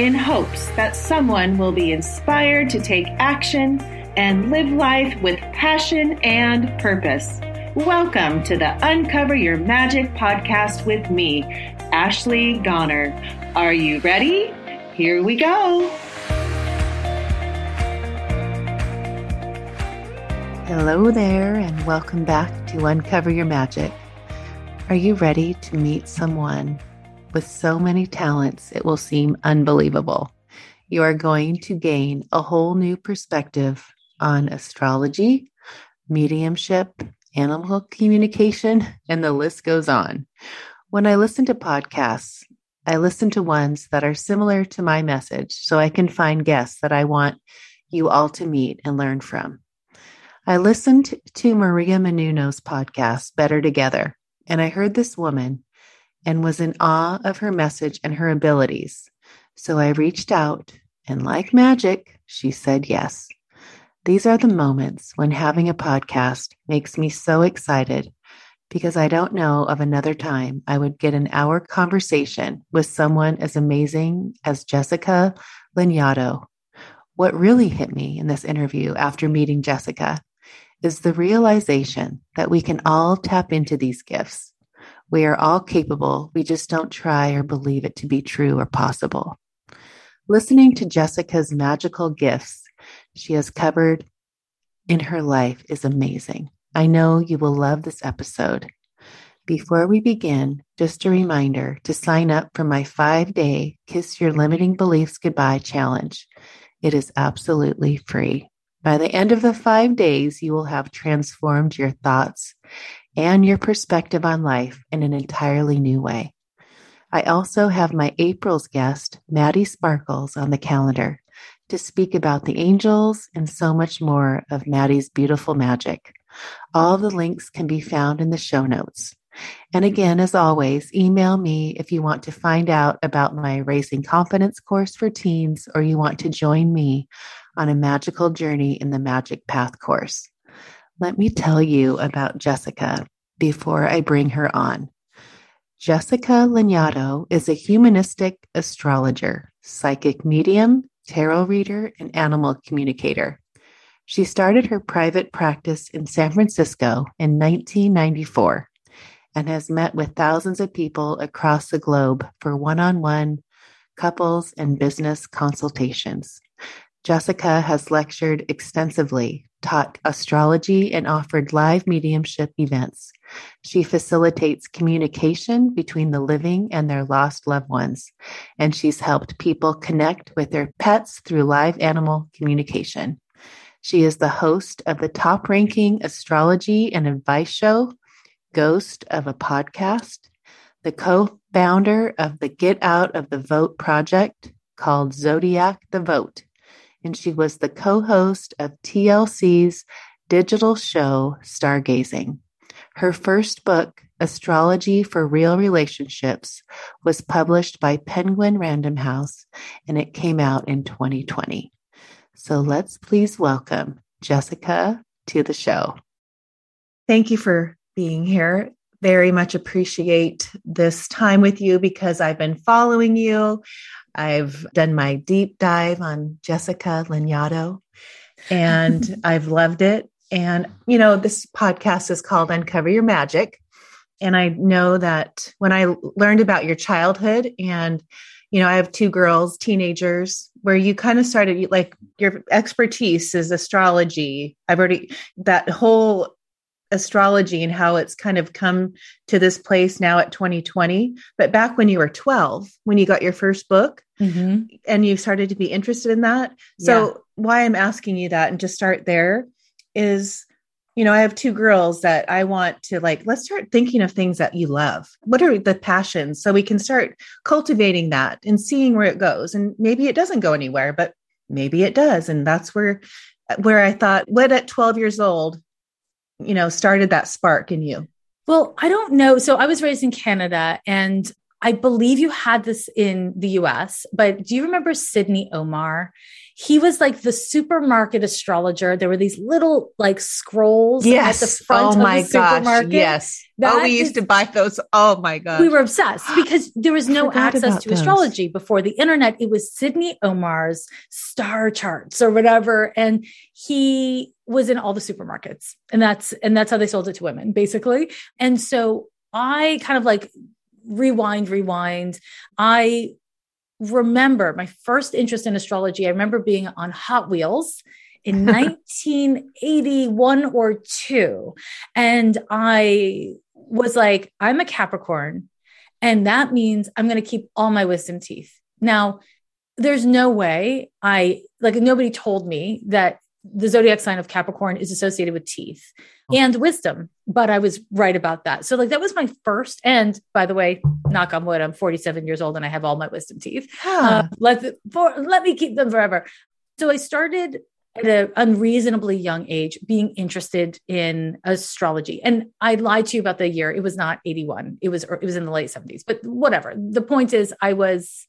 in hopes that someone will be inspired to take action and live life with passion and purpose. Welcome to the Uncover Your Magic podcast with me, Ashley Goner. Are you ready? Here we go. Hello there, and welcome back to Uncover Your Magic. Are you ready to meet someone with so many talents it will seem unbelievable? You are going to gain a whole new perspective on astrology, mediumship, animal communication, and the list goes on. When I listen to podcasts, I listen to ones that are similar to my message so I can find guests that I want you all to meet and learn from. I listened to Maria Menounos' podcast, Better Together, and I heard this woman and was in awe of her message and her abilities. So I reached out, and like magic, she said yes. These are the moments when having a podcast makes me so excited because I don't know of another time I would get an hour conversation with someone as amazing as Jessica Lanyadoo. What really hit me in this interview after meeting Jessica is the realization that we can all tap into these gifts. We are all capable, we just don't try or believe it to be true or possible. Listening to Jessica's magical gifts she has covered in her life is amazing. I know you will love this episode. Before we begin, just a reminder to sign up for my five day Kiss Your Limiting Beliefs Goodbye challenge. It is absolutely free. By the end of the five days, you will have transformed your thoughts and your perspective on life in an entirely new way. I also have my April's guest, Maddie Sparkles, on the calendar to speak about the angels and so much more of Maddie's beautiful magic. All the links can be found in the show notes. And again, as always, email me if you want to find out about my Raising Confidence course for teens or you want to join me on a magical journey in the Magic Path course. Let me tell you about Jessica before I bring her on. Jessica Lanyadoo is a humanistic astrologer, psychic medium, tarot reader, and animal communicator. She started her private practice in San Francisco in 1994 and has met with thousands of people across the globe for one on one couples and business consultations. Jessica has lectured extensively, taught astrology, and offered live mediumship events. She facilitates communication between the living and their lost loved ones, and she's helped people connect with their pets through live animal communication. She is the host of the top ranking astrology and advice show, Ghost of a Podcast, the co founder of the Get Out of the Vote project called Zodiac the Vote and she was the co host of TLC's digital show Stargazing. Her first book, Astrology for Real Relationships, was published by Penguin Random House and it came out in 2020. So let's please welcome Jessica to the show. Thank you for being here. Very much appreciate this time with you because I've been following you. I've done my deep dive on Jessica Lanyadoo and I've loved it. And, you know, this podcast is called Uncover Your Magic. And I know that when I learned about your childhood and, you know, I have two girls, teenagers, where you kind of started like your expertise is astrology. I've already, that whole astrology and how it's kind of come to this place now at 2020 but back when you were 12 when you got your first book mm-hmm. and you started to be interested in that so yeah. why i'm asking you that and to start there is you know, I have two girls that I want to like, let's start thinking of things that you love. What are the passions? So we can start cultivating that and seeing where it goes. And maybe it doesn't go anywhere, but maybe it does. And that's where, where I thought, what at 12 years old, you know, started that spark in you? Well, I don't know. So I was raised in Canada and I believe you had this in the US, but do you remember Sydney Omarr? He was like the supermarket astrologer. There were these little like scrolls yes. at the front oh my of the supermarket. Gosh, yes. Oh, that oh, we used to buy those. Oh my god. We were obsessed because there was no access to those. astrology before the internet. It was Sydney Omarr's star charts or whatever. And he was in all the supermarkets. And that's and that's how they sold it to women, basically. And so I kind of like rewind, rewind. I remember my first interest in astrology. I remember being on Hot Wheels in 1981 or two. And I was like, I'm a Capricorn. And that means I'm going to keep all my wisdom teeth. Now, there's no way I, like, nobody told me that the zodiac sign of Capricorn is associated with teeth oh. and wisdom, but I was right about that. So, like, that was my first. And by the way, knock on wood, I'm 47 years old and I have all my wisdom teeth. Huh. Uh, let, for, let me keep them forever. So, I started at an unreasonably young age being interested in astrology. And I lied to you about the year. It was not 81. It was it was in the late 70s. But whatever. The point is I was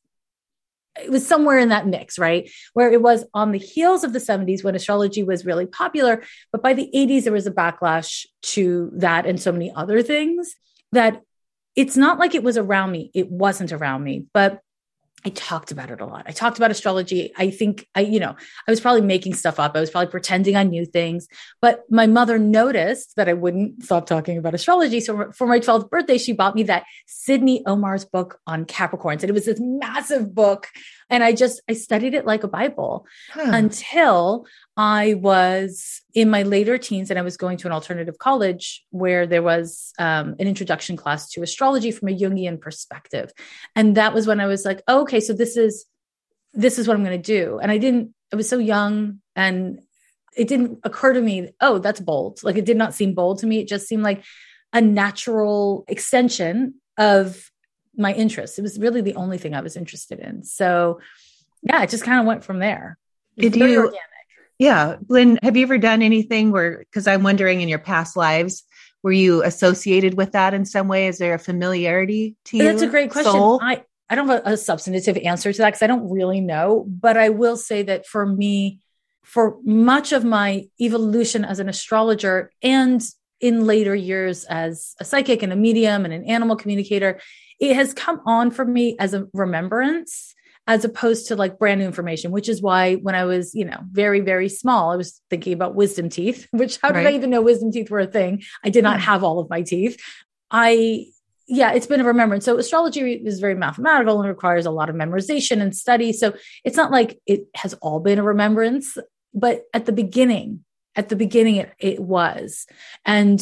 it was somewhere in that mix, right? Where it was on the heels of the 70s when astrology was really popular. But by the 80s, there was a backlash to that and so many other things that it's not like it was around me. It wasn't around me. But I talked about it a lot. I talked about astrology. I think I, you know, I was probably making stuff up. I was probably pretending I knew things, but my mother noticed that I wouldn't stop talking about astrology. So for my 12th birthday, she bought me that Sydney Omarr's book on Capricorns. And it was this massive book. And I just, I studied it like a Bible huh. until I was in my later teens and I was going to an alternative college where there was um, an introduction class to astrology from a Jungian perspective. And that was when I was like, oh, okay, so this is this is what I'm going to do. And I didn't, I was so young and it didn't occur to me, oh, that's bold. Like it did not seem bold to me. It just seemed like a natural extension of my interests. It was really the only thing I was interested in. So yeah, it just kind of went from there. Did you organic. Yeah. Lynn, have you ever done anything where, because I'm wondering in your past lives, were you associated with that in some way? Is there a familiarity to you? That's a great question. Soul? I, I don't have a, a substantive answer to that because I don't really know. But I will say that for me, for much of my evolution as an astrologer and in later years as a psychic and a medium and an animal communicator, it has come on for me as a remembrance as opposed to like brand new information, which is why when I was, you know, very, very small, I was thinking about wisdom teeth, which how did I even know wisdom teeth were a thing? I did not hmm. have all of my teeth. I, yeah, it's been a remembrance. So astrology is very mathematical and requires a lot of memorization and study. So it's not like it has all been a remembrance, but at the beginning, at the beginning, it, it was. And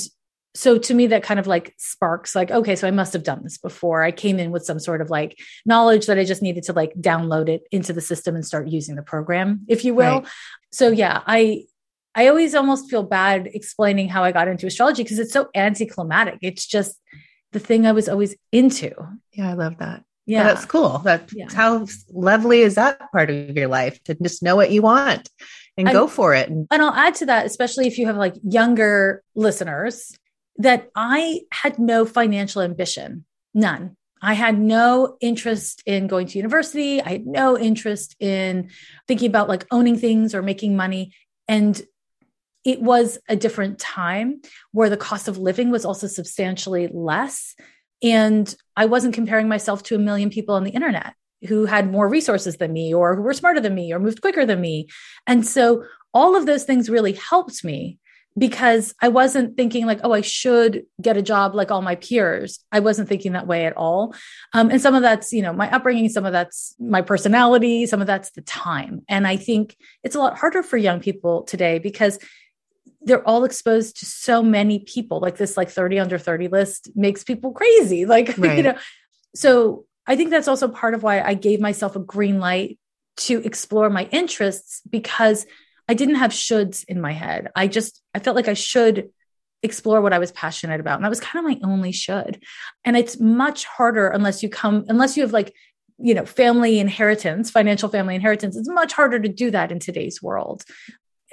so to me that kind of like sparks like okay so i must have done this before i came in with some sort of like knowledge that i just needed to like download it into the system and start using the program if you will right. so yeah i i always almost feel bad explaining how i got into astrology because it's so anticlimactic it's just the thing i was always into yeah i love that yeah, that's cool. That's yeah. how lovely is that part of your life to just know what you want and, and, go for it. And I'll add to that, especially if you have like younger listeners that I had no financial ambition, none. I had no interest in going to university. I had no interest in thinking about like owning things or making money. And it was a different time where the cost of living was also substantially less. And I wasn't comparing myself to a million people on the internet who had more resources than me or who were smarter than me or moved quicker than me. And so all of those things really helped me because I wasn't thinking like, oh, I should get a job like all my peers. I wasn't thinking that way at all. Um, and some of that's, you know, my upbringing, some of that's my personality, some of that's the time. And I think it's a lot harder for young people today because they're all exposed to so many people. Like this, like 30 under 30 list makes people crazy. Like, right. you know, so I think that's also part of why I gave myself a green light to explore my interests because I didn't have shoulds in my head. I just, I felt like I should explore what I was passionate about. And that was kind of my only should. And it's much harder unless you come, unless you have like, you know, family inheritance, financial family inheritance. It's much harder to do that in today's world.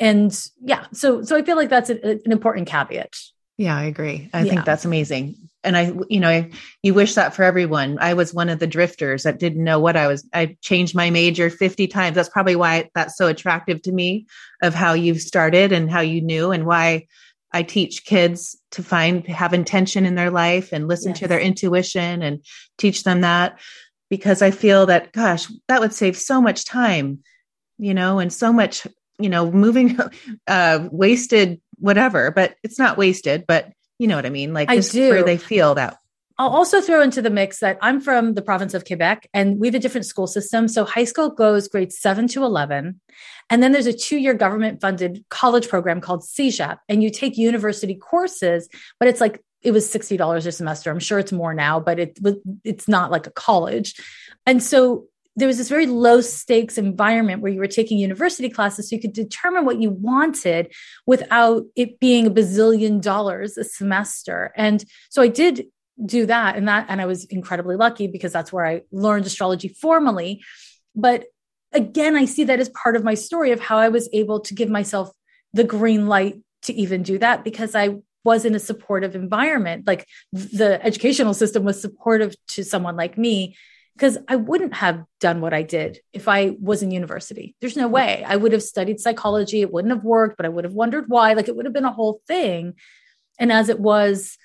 And yeah, so so I feel like that's a, an important caveat. Yeah, I agree. I yeah. think that's amazing. And I, you know, I, you wish that for everyone. I was one of the drifters that didn't know what I was. I changed my major 50 times. That's probably why that's so attractive to me of how you started and how you knew and why I teach kids to find, have intention in their life and listen yes. to their intuition and teach them that because I feel that, gosh, that would save so much time, you know, and so much, you know, moving, uh, wasted whatever, but it's not wasted, but you know what I mean? Like I do. where they feel that. I'll also throw into the mix that I'm from the province of Quebec and we have a different school system. So high school goes grades seven to 11. And then there's a two year government funded college program called CEGEP. And you take university courses, but it's like, it was $60 a semester. I'm sure it's more now, but it it's not like a college. And so there was this very low stakes environment where you were taking university classes so you could determine what you wanted without it being a bazillion dollars a semester. And so i did do that and that and i was incredibly lucky because that's where i learned astrology formally. But again i see that as part of my story of how i was able to give myself the green light to even do that because i was in a supportive environment. Like the educational system was supportive to someone like me because I wouldn't have done what I did if I was in university. There's no way I would have studied psychology. It wouldn't have worked, but I would have wondered why. Like it would have been a whole thing. And as it was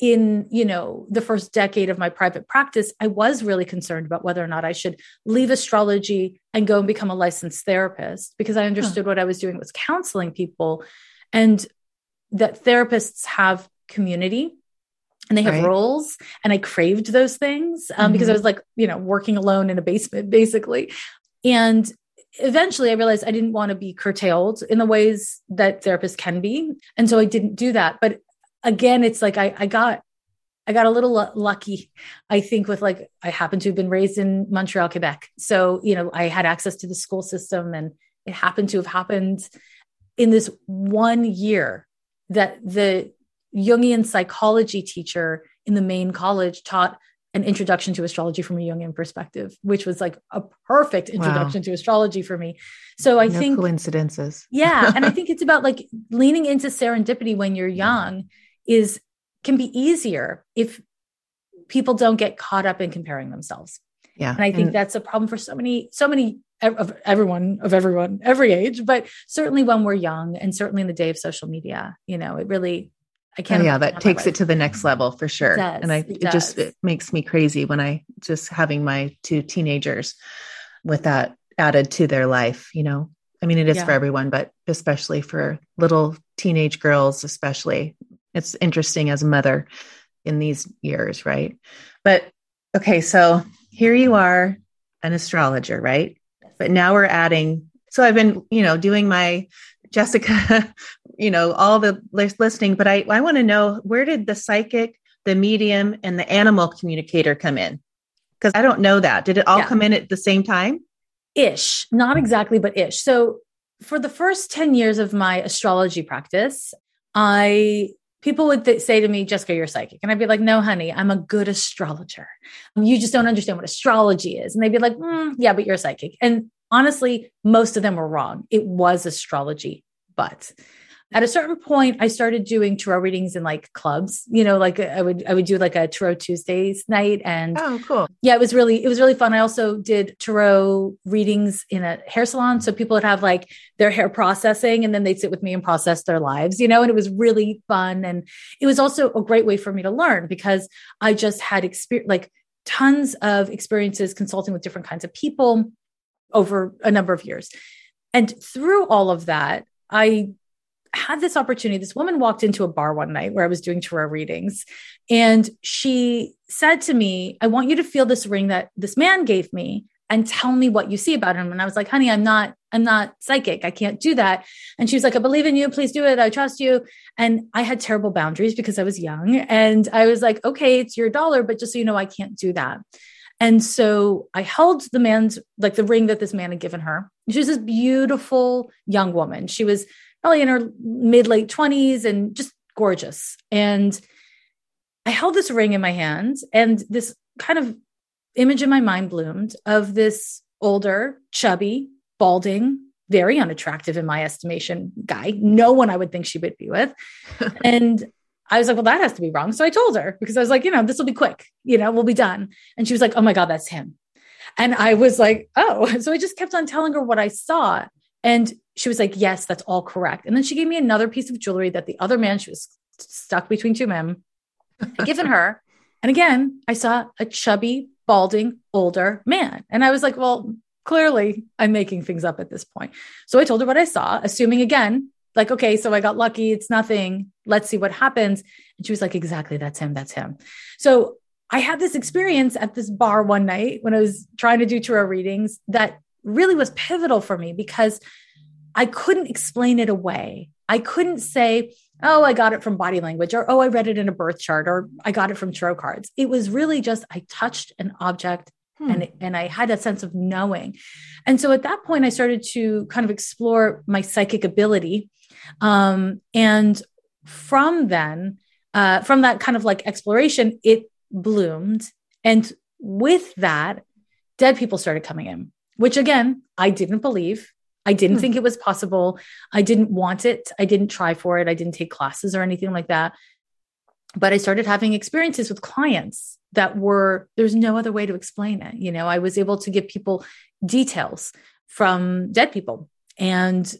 in, you know, the first decade of my private practice, I was really concerned about whether or not I should leave astrology and go and become a licensed therapist because I understood huh. what I was doing was counseling people and that therapists have community and they have right. roles and i craved those things um, mm-hmm. because i mm-hmm. was like you know working alone in a basement basically and eventually i realized i didn't want to be curtailed in the ways that therapists can be and so i didn't do that but again it's like i, I got i got a little l- lucky i think with like i happened to have been raised in montreal quebec so you know i had access to the school system and it happened to have happened in this one year that the Jungian psychology teacher in the main college taught an introduction to astrology from a Jungian perspective, which was like a perfect introduction wow. to astrology for me. So I no think coincidences. yeah. And I think it's about like leaning into serendipity when you're young is can be easier if people don't get caught up in comparing themselves. Yeah. And I think and- that's a problem for so many, so many of everyone of everyone every age but certainly when we're young and certainly in the day of social media you know it really I can't. Oh, yeah, that takes it to the next level for sure. Does, and I, it, it just it makes me crazy when I just having my two teenagers with that added to their life. You know, I mean, it is yeah. for everyone, but especially for little teenage girls, especially. It's interesting as a mother in these years, right? But okay, so here you are, an astrologer, right? But now we're adding. So I've been, you know, doing my Jessica, you know, all the listening, but I, I want to know where did the psychic, the medium, and the animal communicator come in? Because I don't know that. Did it all yeah. come in at the same time? Ish, not exactly, but ish. So for the first 10 years of my astrology practice, I people would th- say to me, Jessica, you're psychic. And I'd be like, no, honey, I'm a good astrologer. You just don't understand what astrology is. And they'd be like, mm, yeah, but you're psychic. And honestly, most of them were wrong. It was astrology, but at a certain point i started doing tarot readings in like clubs you know like i would i would do like a tarot tuesdays night and oh cool. yeah it was really it was really fun. I also did tarot readings in a hair salon so people would have like their hair processing and then they'd sit with me and process their lives you know and it was really fun. And it was also a great way for me to learn because i just had experience like tons of experiences consulting with different kinds of people over a number of years. And through all of that I had this opportunity. This woman walked into a bar one night where I was doing tarot readings, and she said to me, I want you to feel this ring that this man gave me and tell me what you see about him. And I was like, honey, I'm not, I'm not psychic. I can't do that. And she was like, I believe in you. Please do it. I trust you. And I had terrible boundaries because I was young. And I was like, okay, it's your dollar, but just so you know, I can't do that. And so I held the man's, like the ring that this man had given her. She was this beautiful young woman. She was probably in her mid late 20s and just gorgeous. And I held this ring in my hand, and this kind of image in my mind bloomed of this older, chubby, balding, very unattractive in my estimation guy. No one I would think she would be with. and I was like, well, that has to be wrong. So I told her because I was like, you know, this will be quick, you know, we'll be done. And she was like, oh my God, that's him. And I was like, oh. So I just kept on telling her what I saw. And she was like, yes, that's all correct. And then she gave me another piece of jewelry that the other man, she was stuck between two men, given her. And again, I saw a chubby, balding, older man. And I was like, well, clearly I'm making things up at this point. So I told her what I saw, assuming again, like, okay, so I got lucky. It's nothing. Let's see what happens. And she was like, exactly. That's him. That's him. So I had this experience at this bar one night when I was trying to do tarot readings that really was pivotal for me because I couldn't explain it away. I couldn't say, oh, I got it from body language, or oh, I read it in a birth chart, or I got it from tarot cards. It was really just I touched an object Hmm. And, and I had that sense of knowing. And so at that point, I started to kind of explore my psychic ability. Um, and from then, uh, from that kind of like exploration, it bloomed. And with that, dead people started coming in, which again, I didn't believe. I didn't hmm. think it was possible. I didn't want it. I didn't try for it. I didn't take classes or anything like that. But I started having experiences with clients that were there's no other way to explain it you know i was able to give people details from dead people and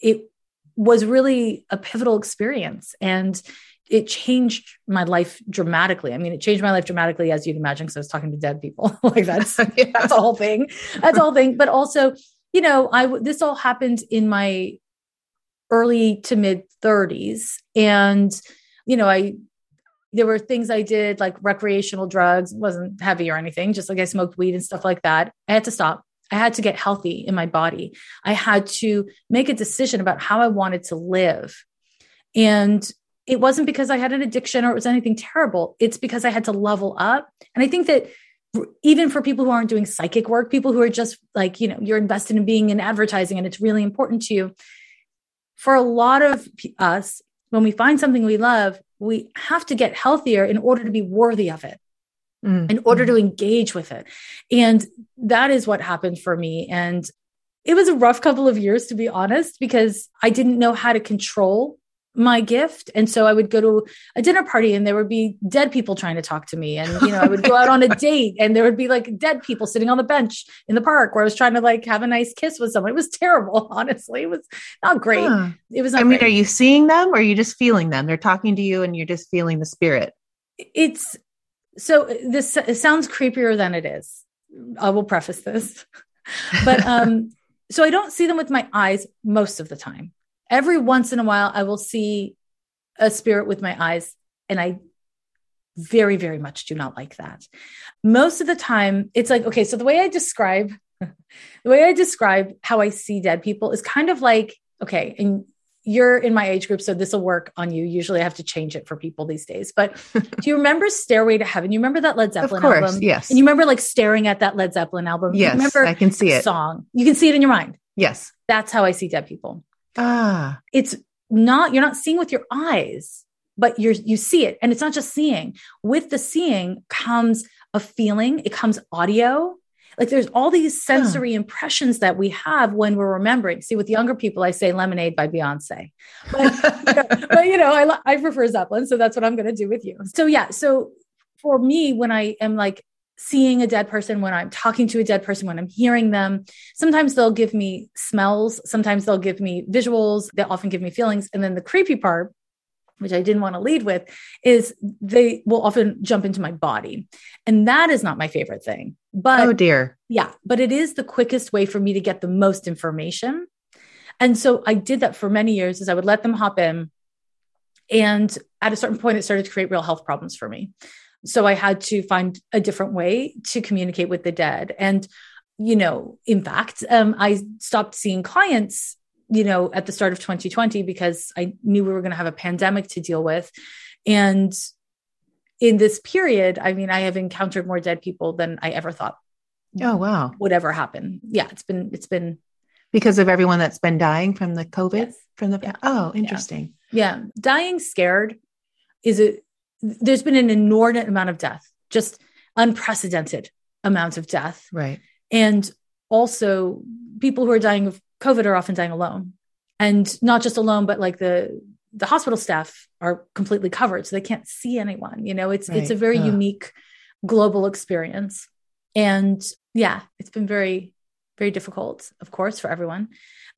it was really a pivotal experience and it changed my life dramatically. I mean, it changed my life dramatically, as you'd imagine, because I was talking to dead people. like that's yeah. that's a whole thing. That's a whole thing. But also, you know, I this all happened in my early to mid 30s, and you know, I there were things I did like recreational drugs, wasn't heavy or anything, just like I smoked weed and stuff like that. I had to stop. I had to get healthy in my body. I had to make a decision about how I wanted to live. And it wasn't because I had an addiction or it was anything terrible. It's because I had to level up. And I think that even for people who aren't doing psychic work, people who are just like, you know, you're invested in being in advertising and it's really important to you. For a lot of us, when we find something we love, we have to get healthier in order to be worthy of it. Mm-hmm. In order to engage with it. And that is what happened for me. And it was a rough couple of years, to be honest, because I didn't know how to control my gift. And so I would go to a dinner party and there would be dead people trying to talk to me. And, you know, I would go out on a date and there would be like dead people sitting on the bench in the park where I was trying to like have a nice kiss with someone. It was terrible, honestly. It was not great. Huh. It was, I mean, great. are you seeing them or are you just feeling them? They're talking to you and you're just feeling the spirit. It's so this it sounds creepier than it is. I will preface this. but um, so I don't see them with my eyes most of the time every once in a while I will see a spirit with my eyes and I very very much do not like that. Most of the time it's like okay so the way I describe the way I describe how I see dead people is kind of like okay and you're in my age group, so this will work on you. Usually I have to change it for people these days. But do you remember Stairway to Heaven? You remember that Led Zeppelin course, album? Yes. And you remember like staring at that Led Zeppelin album? Yes. You remember I can see it. Song. You can see it in your mind. Yes. That's how I see dead people. Ah. It's not, you're not seeing with your eyes, but you're, you see it. And it's not just seeing. With the seeing comes a feeling, it comes audio. Like there's all these sensory huh. impressions that we have when we're remembering. See, with younger people, I say Lemonade by Beyonce. But, you know, but, you know I, I prefer Zeppelin. So that's what I'm going to do with you. So, yeah. So for me, when I am like seeing a dead person, when I'm talking to a dead person, when I'm hearing them. Sometimes they'll give me smells, sometimes they'll give me visuals, they often give me feelings. And then the creepy part, which I didn't want to lead with, is they will often jump into my body. And that is not my favorite thing. But oh dear. Yeah, but it is the quickest way for me to get the most information. And so I did that for many years is I would let them hop in and at a certain point it started to create real health problems for me so I had to find a different way to communicate with the dead. And, you know, in fact, um, I stopped seeing clients, you know, at the start of 2020 because I knew we were going to have a pandemic to deal with. And in this period, I mean, I have encountered more dead people than I ever thought. Oh wow. Would ever happen. Yeah, it's been it's been because of everyone that's been dying from the COVID yes. from the yeah. Oh, interesting. Yeah. yeah. Dying scared is a there's been an inordinate amount of death. Just unprecedented amounts of death. Right. And also people who are dying of COVID are often dying alone. And not just alone, but like the the hospital staff are completely covered so they can't see anyone you know it's right. it's a very unique global experience and yeah it's been very very difficult of course for everyone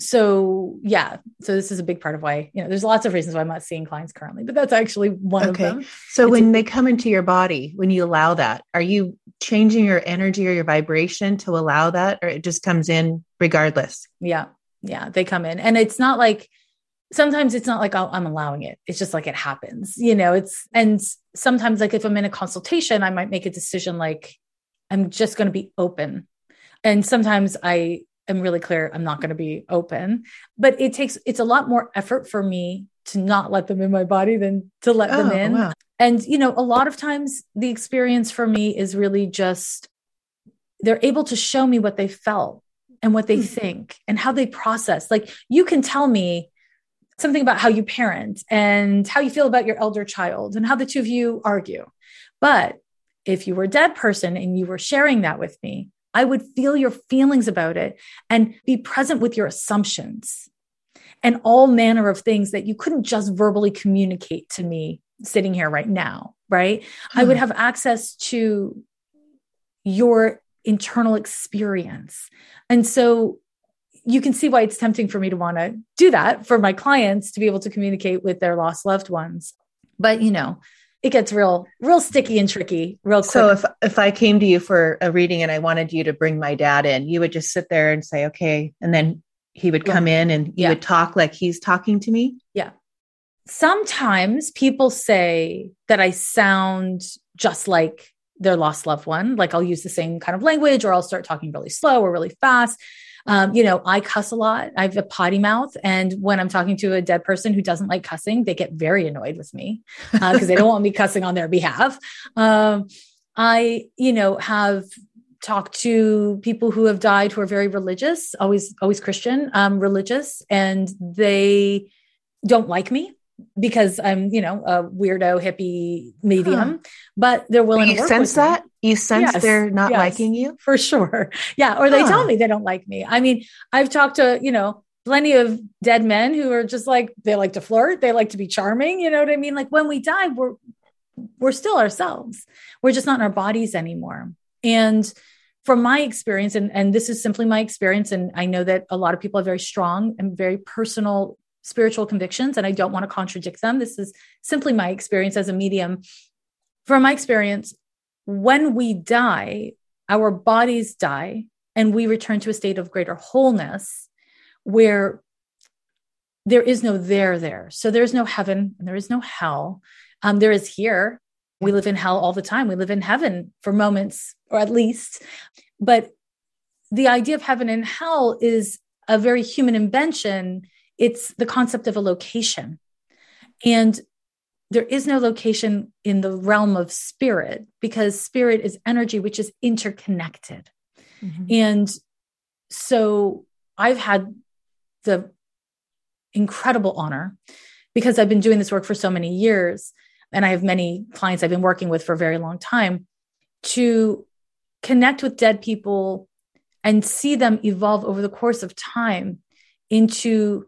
so yeah so this is a big part of why you know there's lots of reasons why i'm not seeing clients currently but that's actually one okay. of them so it's when a- they come into your body when you allow that are you changing your energy or your vibration to allow that or it just comes in regardless yeah yeah they come in and it's not like sometimes it's not like oh, i am allowing it. It's just like it happens, you know. It's and sometimes like if I'm in a consultation, I might make a decision like I'm just going to be open, and sometimes I am really clear I'm not going to be open. But it takes it's a lot more effort for me to not let them in my body than to let oh, them in. Wow. And you know, a lot of times the experience for me is really just they're able to show me what they felt and what they mm. think and how they process. Like you can tell me something about how you parent and how you feel about your elder child and how the two of you argue. But if you were a dead person and you were sharing that with me, I would feel your feelings about it and be present with your assumptions and all manner of things that you couldn't just verbally communicate to me sitting here right now, right? Hmm. I would hmm. have access to your internal experience. And so you can see why it's tempting for me to want to do that for my clients to be able to communicate with their lost loved ones. But, you know, it gets real, real sticky and tricky real quick. So if, if I came to you for a reading and I wanted you to bring my dad in, you would just sit there and say, okay. And then he would come yeah. in and you yeah. would talk like he's talking to me. Yeah. Sometimes people say that I sound just like their lost loved one. Like I'll use the same kind of language or I'll start talking really slow or really fast. Um, you know, I cuss a lot. I have a potty mouth. And when I'm talking to a dead person who doesn't like cussing, they get very annoyed with me because uh, they don't want me cussing on their behalf. Um, I, you know, have talked to people who have died who are very religious, always, always Christian, um, religious, and they don't like me because I'm, you know, a weirdo hippie medium, huh. but they're willing you to sense that. Me. You sense yes, they're not yes, liking you for sure. Yeah. Or they huh. tell me they don't like me. I mean, I've talked to, you know, plenty of dead men who are just like, they like to flirt. They like to be charming. You know what I mean? Like when we die, we're, we're still ourselves. We're just not in our bodies anymore. And from my experience, and, and this is simply my experience, and I know that a lot of people have very strong and very personal spiritual convictions and I don't want to contradict them. This is simply my experience as a medium. From my experience, when we die, our bodies die and we return to a state of greater wholeness where there is no there there. So there's no heaven and there is no hell. Um, there is here. We live in hell all the time. We live in heaven for moments, or at least. But the idea of heaven and hell is a very human invention it's the concept of a location. And there is no location in the realm of spirit because spirit is energy, which is interconnected. Mm-hmm. And so I've had the incredible honor because I've been doing this work for so many years and I have many clients I've been working with for a very long time to connect with dead people and see them evolve over the course of time into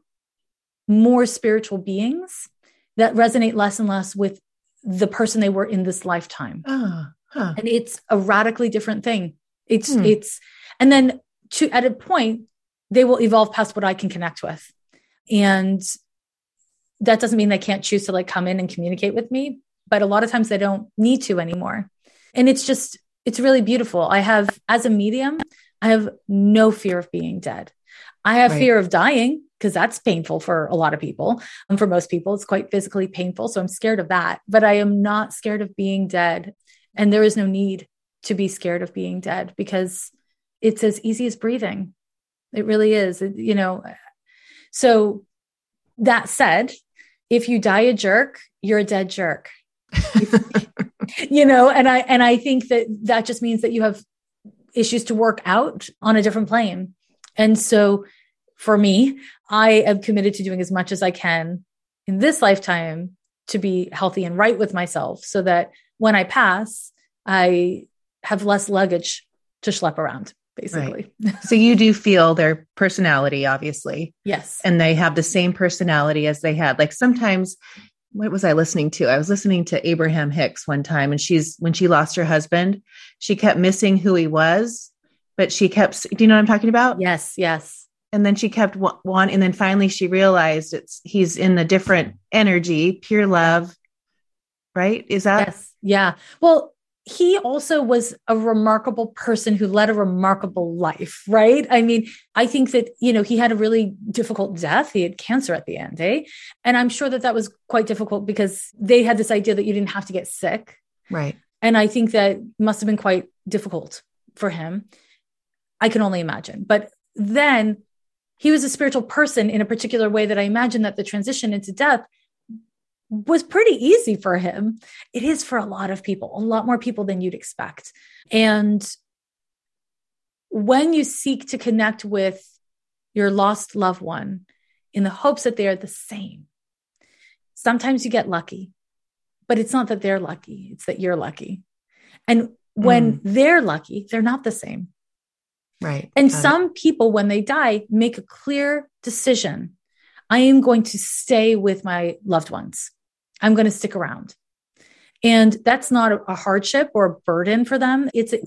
more spiritual beings that resonate less and less with the person they were in this lifetime. Uh, huh. And it's a radically different thing. It's, hmm. it's, and then to, at a point, they will evolve past what I can connect with. And that doesn't mean they can't choose to like come in and communicate with me, but a lot of times they don't need to anymore. And it's just, it's really beautiful. I have, as a medium, I have no fear of being dead. I have right. fear of dying because that's painful for a lot of people. And for most people, it's quite physically painful. So I'm scared of that. But I am not scared of being dead. And there is no need to be scared of being dead because it's as easy as breathing. It really is. You know, so that said, if you die a jerk, you're a dead jerk. you know, and I and I think that that just means that you have issues to work out on a different plane. And so for me, I am committed to doing as much as I can in this lifetime to be healthy and right with myself so that when I pass, I have less luggage to schlep around basically. Right. so you do feel their personality, obviously. Yes. And they have the same personality as they had. Like sometimes, what was I listening to? I was listening to Abraham Hicks one time, and she's when she lost her husband, she kept missing who he was, but she kept. Do you know what I'm talking about? Yes. Yes. And then she kept one, and then finally she realized it's he's in a different energy, pure love. Right? Is that? Yes. Yeah. Well, he also was a remarkable person who led a remarkable life, right? I mean, I think that, you know, he had a really difficult death. He had cancer at the end, eh? And I'm sure that that was quite difficult because they had this idea that you didn't have to get sick. Right. And I think that must have been quite difficult for him. I can only imagine. But then he was a spiritual person in a particular way that I imagine that the transition into death was pretty easy for him. It is for a lot of people, a lot more people than you'd expect. And when you seek to connect with your lost loved one in the hopes that they are the same, sometimes you get lucky, but it's not that they're lucky, it's that you're lucky. And when mm. they're lucky, they're not the same. Right. And Got some it. people, when they die, make a clear decision I am going to stay with my loved ones. I'm going to stick around. And that's not a, hardship or a burden for them. It's a,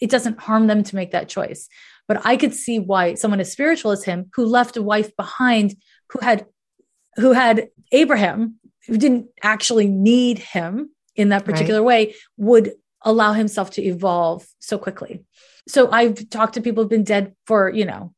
it doesn't harm them to make that choice. But I could see why someone as spiritual as him, who left a wife behind, who had who had Abraham, who didn't actually need him in that particular right. way, would allow himself to evolve so quickly. So I've talked to people who've been dead for, you know,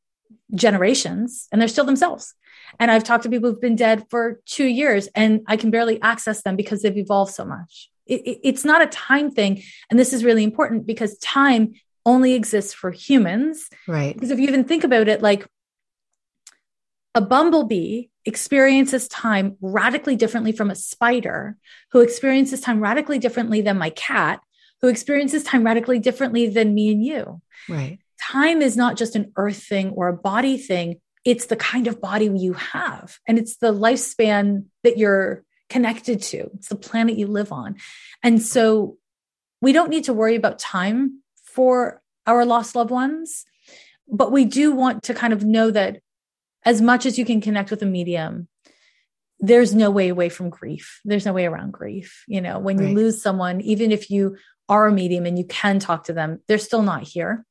generations and they're still themselves. And I've talked to people who've been dead for two years and I can barely access them because they've evolved so much. It, it, it's not a time thing. And this is really important because time only exists for humans. Right. Because if you even think about it, like a bumblebee experiences time radically differently from a spider who experiences time radically differently than my cat who experiences time radically differently than me and you. Right. Time is not just an earth thing or a body thing. It's the kind of body you have and it's the lifespan that you're connected to. It's the planet you live on. And so we don't need to worry about time for our lost loved ones but we do want to kind of know that as much as you can connect with a medium there's no way away from grief. There's no way around grief you know when you lose someone even if you are a medium and you can talk to them they're still not here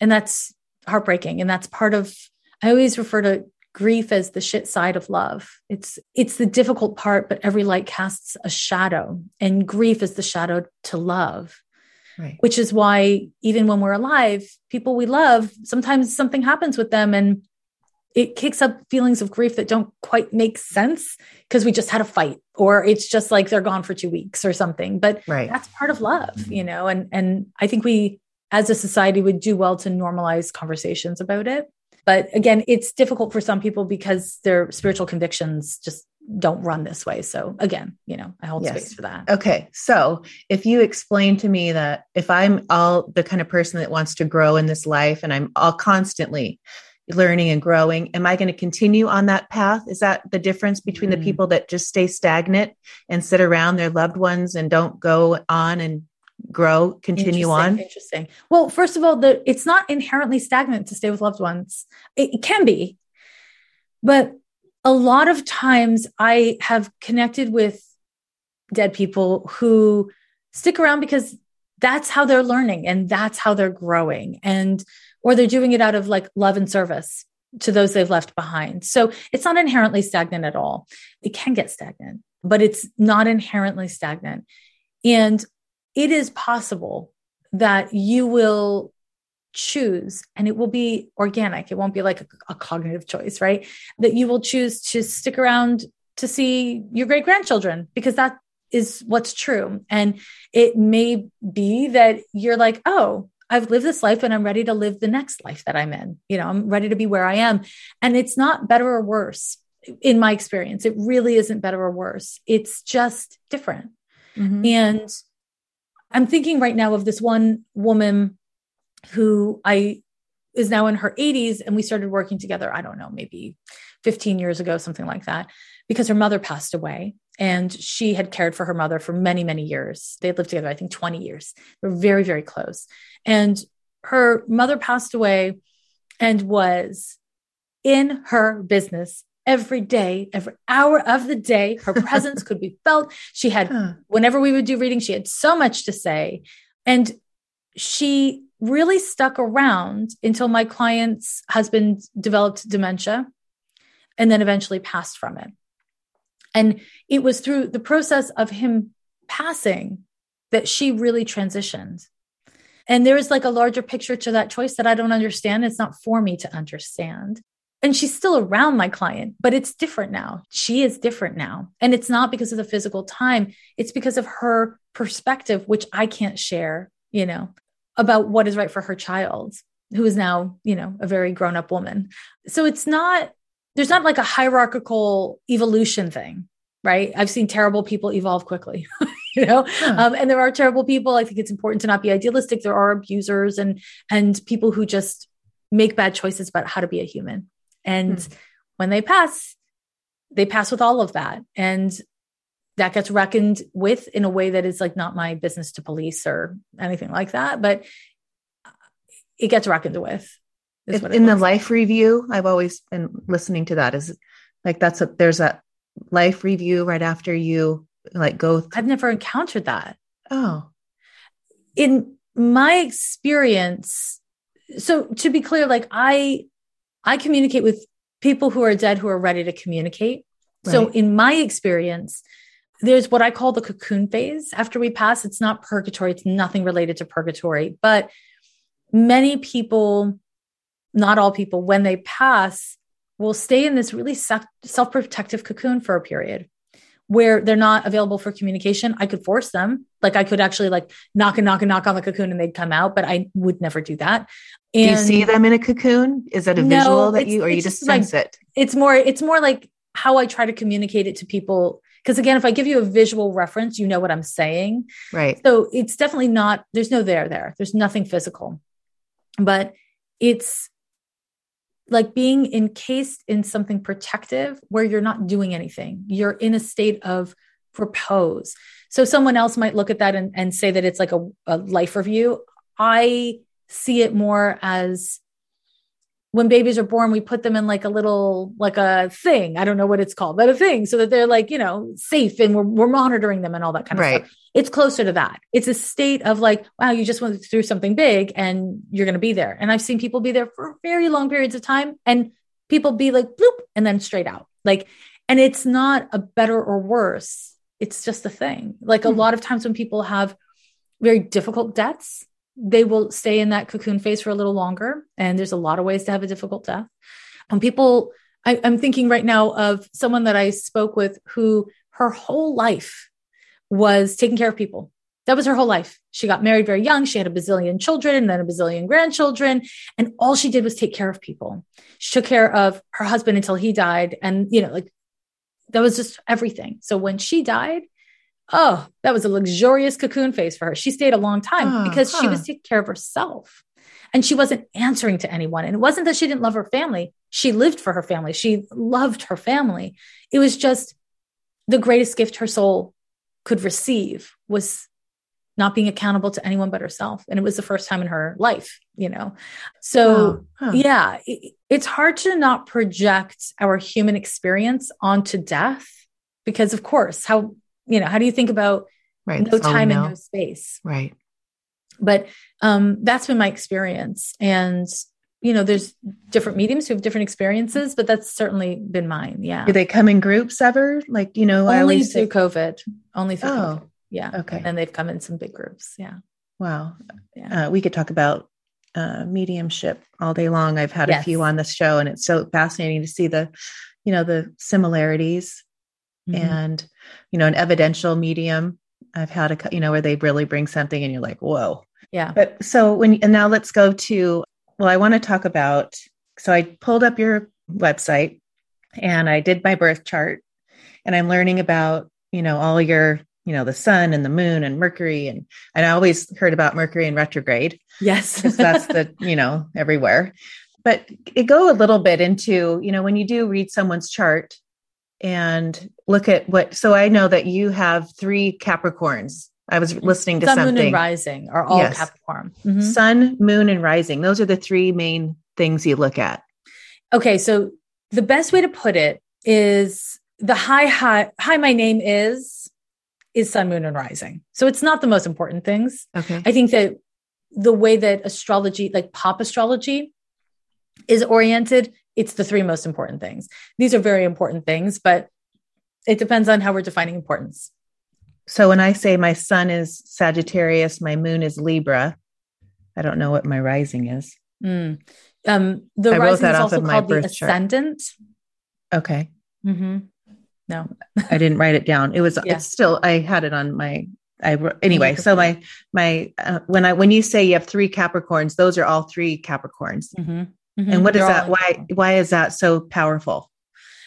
and that's heartbreaking and that's part of I always refer to grief as the shit side of love. It's it's the difficult part, but every light casts a shadow, and grief is the shadow to love. Right. Which is why even when we're alive, people we love, sometimes something happens with them and it kicks up feelings of grief that don't quite make sense because we just had a fight or it's just like they're gone for 2 weeks or something. But right. that's part of love, mm-hmm. you know, and and I think we as a society would do well to normalize conversations about it but again, it's difficult for some people because their spiritual convictions just don't run this way. So again, you know, I hold yes. space for that. Okay. So if you explain to me that if I'm all the kind of person that wants to grow in this life and I'm all constantly learning and growing, am I going to continue on that path? Is that the difference between mm. the people that just stay stagnant and sit around their loved ones and don't go on and grow, continue interesting, on? Interesting. Well, first of all, the it's not inherently stagnant to stay with loved ones. It, it can be, but a lot of times I have connected with dead people who stick around because that's how they're learning and that's how they're growing and or they're doing it out of like love and service to those they've left behind. So it's not inherently stagnant at all. It can get stagnant, but it's not inherently stagnant. And it is possible that you will choose and it will be organic it won't be like a, a, cognitive choice right that you will choose to stick around to see your great grandchildren because that is what's true and it may be that you're like oh i've lived this life and i'm ready to live the next life that i'm in. You know i'm ready to be where i am. And it's not better or worse in my experience. It really isn't better or worse. It's just different. Mm-hmm. And I'm thinking right now of this one woman who I is now in her 80s and we started working together i don't know maybe 15 years ago something like that because her mother passed away and she had cared for her mother for many many years they had lived together i think 20 years they were very very close and her mother passed away and was in her business every day, every hour of the day. Her presence could be felt. She had, huh. whenever we would do reading, she had so much to say. And she really stuck around until my client's husband developed dementia and then eventually passed from it. And it was through the process of him passing that she really transitioned. And there is like a larger picture to that choice that I don't understand. It's not for me to understand. And she's still around my client, but it's different now. She is different now. And it's not because of the physical time, it's because of her perspective, which I can't share, you know, about what is right for her child, who is now, you know, a very grown up woman. So it's not, there's not like a hierarchical evolution thing, right? I've seen terrible people evolve quickly. you know huh. um, and there are terrible people i think it's important to not be idealistic there are abusers and and people who just make bad choices about how to be a human and hmm. when they pass they pass with all of that and that gets reckoned with in a way that is like not my business to police or anything like that but it gets reckoned with in the life review i've always been listening to that is like that's a there's a life review right after you like go th- i've never encountered that. Oh. In my experience so to be clear like i i communicate with people who are dead who are ready to communicate. Right. so in my experience there's what i call the cocoon phase. After we pass it's not purgatory it's nothing related to purgatory but many people not all people when they pass will stay in this really self-protective cocoon for a period where they're not available for communication, I could force them. Like I could actually like knock and knock and knock on the cocoon and they'd come out, but I would never do that. And do you see them in a cocoon? Is that a no, visual that you, or you just sense like, it? It's more, it's more like how I try to communicate it to people. Cause again, if I give you a visual reference, you know what I'm saying. Right. So it's definitely not, there's no there there. There's nothing physical, but it's like being encased in something protective where you're not doing anything. You're in a state of repose. So someone else might look at that and, and say that it's like a, a life review. I see it more as when babies are born, we put them in like a little, like a thing. I don't know what it's called, but a thing so that they're like, you know, safe and we're, we're monitoring them and all that kind of right. stuff. It's closer to that. It's a state of like, wow, you just went through something big and you're going to be there. And I've seen people be there for very long periods of time and people be like, bloop, and then straight out. Like, and it's not a better or worse. It's just a thing. Like hmm. a lot of times when people have very difficult deaths, they will stay in that cocoon phase for a little longer. And there's a lot of ways to have a difficult death. And people, I, I'm thinking right now of someone that I spoke with who her whole life was taking care of people. That was her whole life. She got married very young. She had a bazillion children and then a bazillion grandchildren. And all she did was take care of people. She took care of her husband until he died. And, you know, like that was just everything. So when she died, oh, that was a luxurious cocoon phase for her. She stayed a long time oh, because huh. she was taking care of herself and she wasn't answering to anyone. And it wasn't that she didn't love her family. She lived for her family. She loved her family. It was just the greatest gift her soul could receive was not being accountable to anyone but herself. And it was the first time in her life, you know? So, huh. yeah, it, it's hard to not project our human experience onto death because, of course, how you know, how do you think about right. no time and no space? Right. But um, that's been my experience. And, you know, there's different mediums who have different experiences, but that's certainly been mine. Yeah. Do they come in groups ever? Like, you know, only through say- COVID. Only through oh, COVID. Yeah. Okay. And they've come in some big groups. Yeah. Wow. Yeah. Uh, we could talk about uh, mediumship all day long. I've had yes. a few on this show, and it's so fascinating to see the, you know, the similarities mm-hmm. and you know an evidential medium. I've had a you know where they really bring something and you're like whoa. Yeah. But so when and now let's go to well i want to talk about so i pulled up your website and i did my birth chart and i'm learning about you know all your you know the sun and the moon and mercury and and i always heard about mercury in retrograde yes. that's the you know everywhere. But it go a little bit into you know when you do read someone's chart and look at what so i know that you have three capricorns. I was mm-hmm. listening to sun, something moon and rising are all yes. capricorn. Mm-hmm. sun moon and rising. Those are the three main things you look at. Okay so the best way to put it is the high high hi my name is is sun moon and rising. So it's not the most important things. Okay. I think that the way that astrology like pop astrology is oriented it's the three most important things. These are very important things but it depends on how we're defining importance so when i say my sun is sagittarius my moon is libra i don't know what my rising is mm. um the I rising is also called the ascendant chart. okay mm-hmm. No, I didn't write it down. It was yeah. it's still I had it on my I anyway. So my my uh, when I when you say you have three Capricorns, those are all three Capricorns. Mm-hmm. Mm-hmm. And what They're is that? Why why is that so powerful?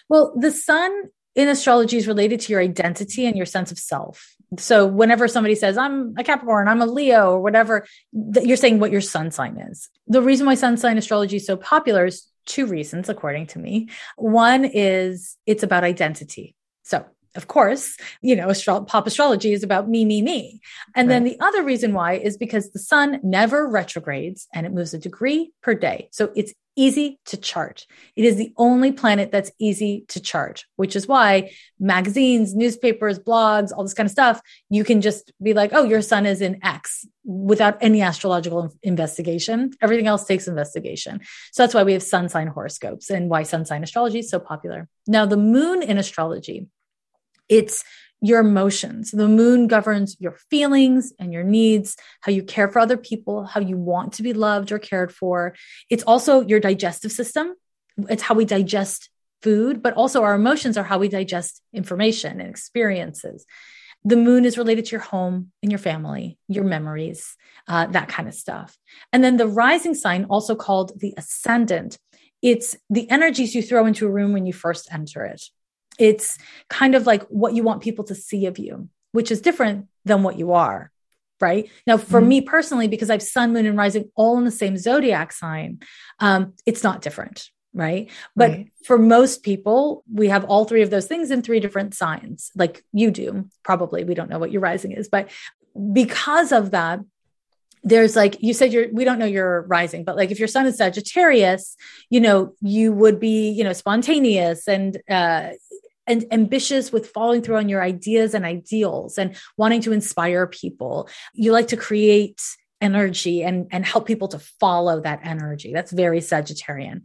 Well, the sun in astrology is related to your identity and your sense of self. So whenever somebody says I'm a Capricorn, I'm a Leo or whatever, you're saying what your sun sign is. The reason why sun sign astrology is so popular is two reasons, according to me. One is it's about identity. So, of course, you know, astro- pop astrology is about me, me, me. And right. then the other reason why is because the sun never retrogrades and it moves a degree per day. So it's easy to chart. It is the only planet that's easy to chart, which is why magazines, newspapers, blogs, all this kind of stuff, you can just be like, oh, your sun is in X without any astrological investigation. Everything else takes investigation. So that's why we have sun sign horoscopes and why sun sign astrology is so popular. Now, the moon in astrology, it's your emotions. The moon governs your feelings and your needs, how you care for other people, how you want to be loved or cared for. It's also your digestive system. It's how we digest food, but also our emotions are how we digest information and experiences. The moon is related to your home and your family, your memories, uh, that kind of stuff. And then the rising sign, also called the ascendant, it's the energies you throw into a room when you first enter it it's kind of like what you want people to see of you, which is different than what you are. Right now, for mm-hmm. me personally, because I've sun, moon, and rising all in the same zodiac sign, um, it's not different. Right. But right. for most people, we have all three of those things in three different signs, like you do. Probably we don't know what your rising is, but because of that, there's like you said you're we don't know your rising but like if your sun is sagittarius you know you would be you know spontaneous and uh and ambitious with following through on your ideas and ideals and wanting to inspire people. You like to create energy and, and help people to follow that energy. That's very Sagittarian.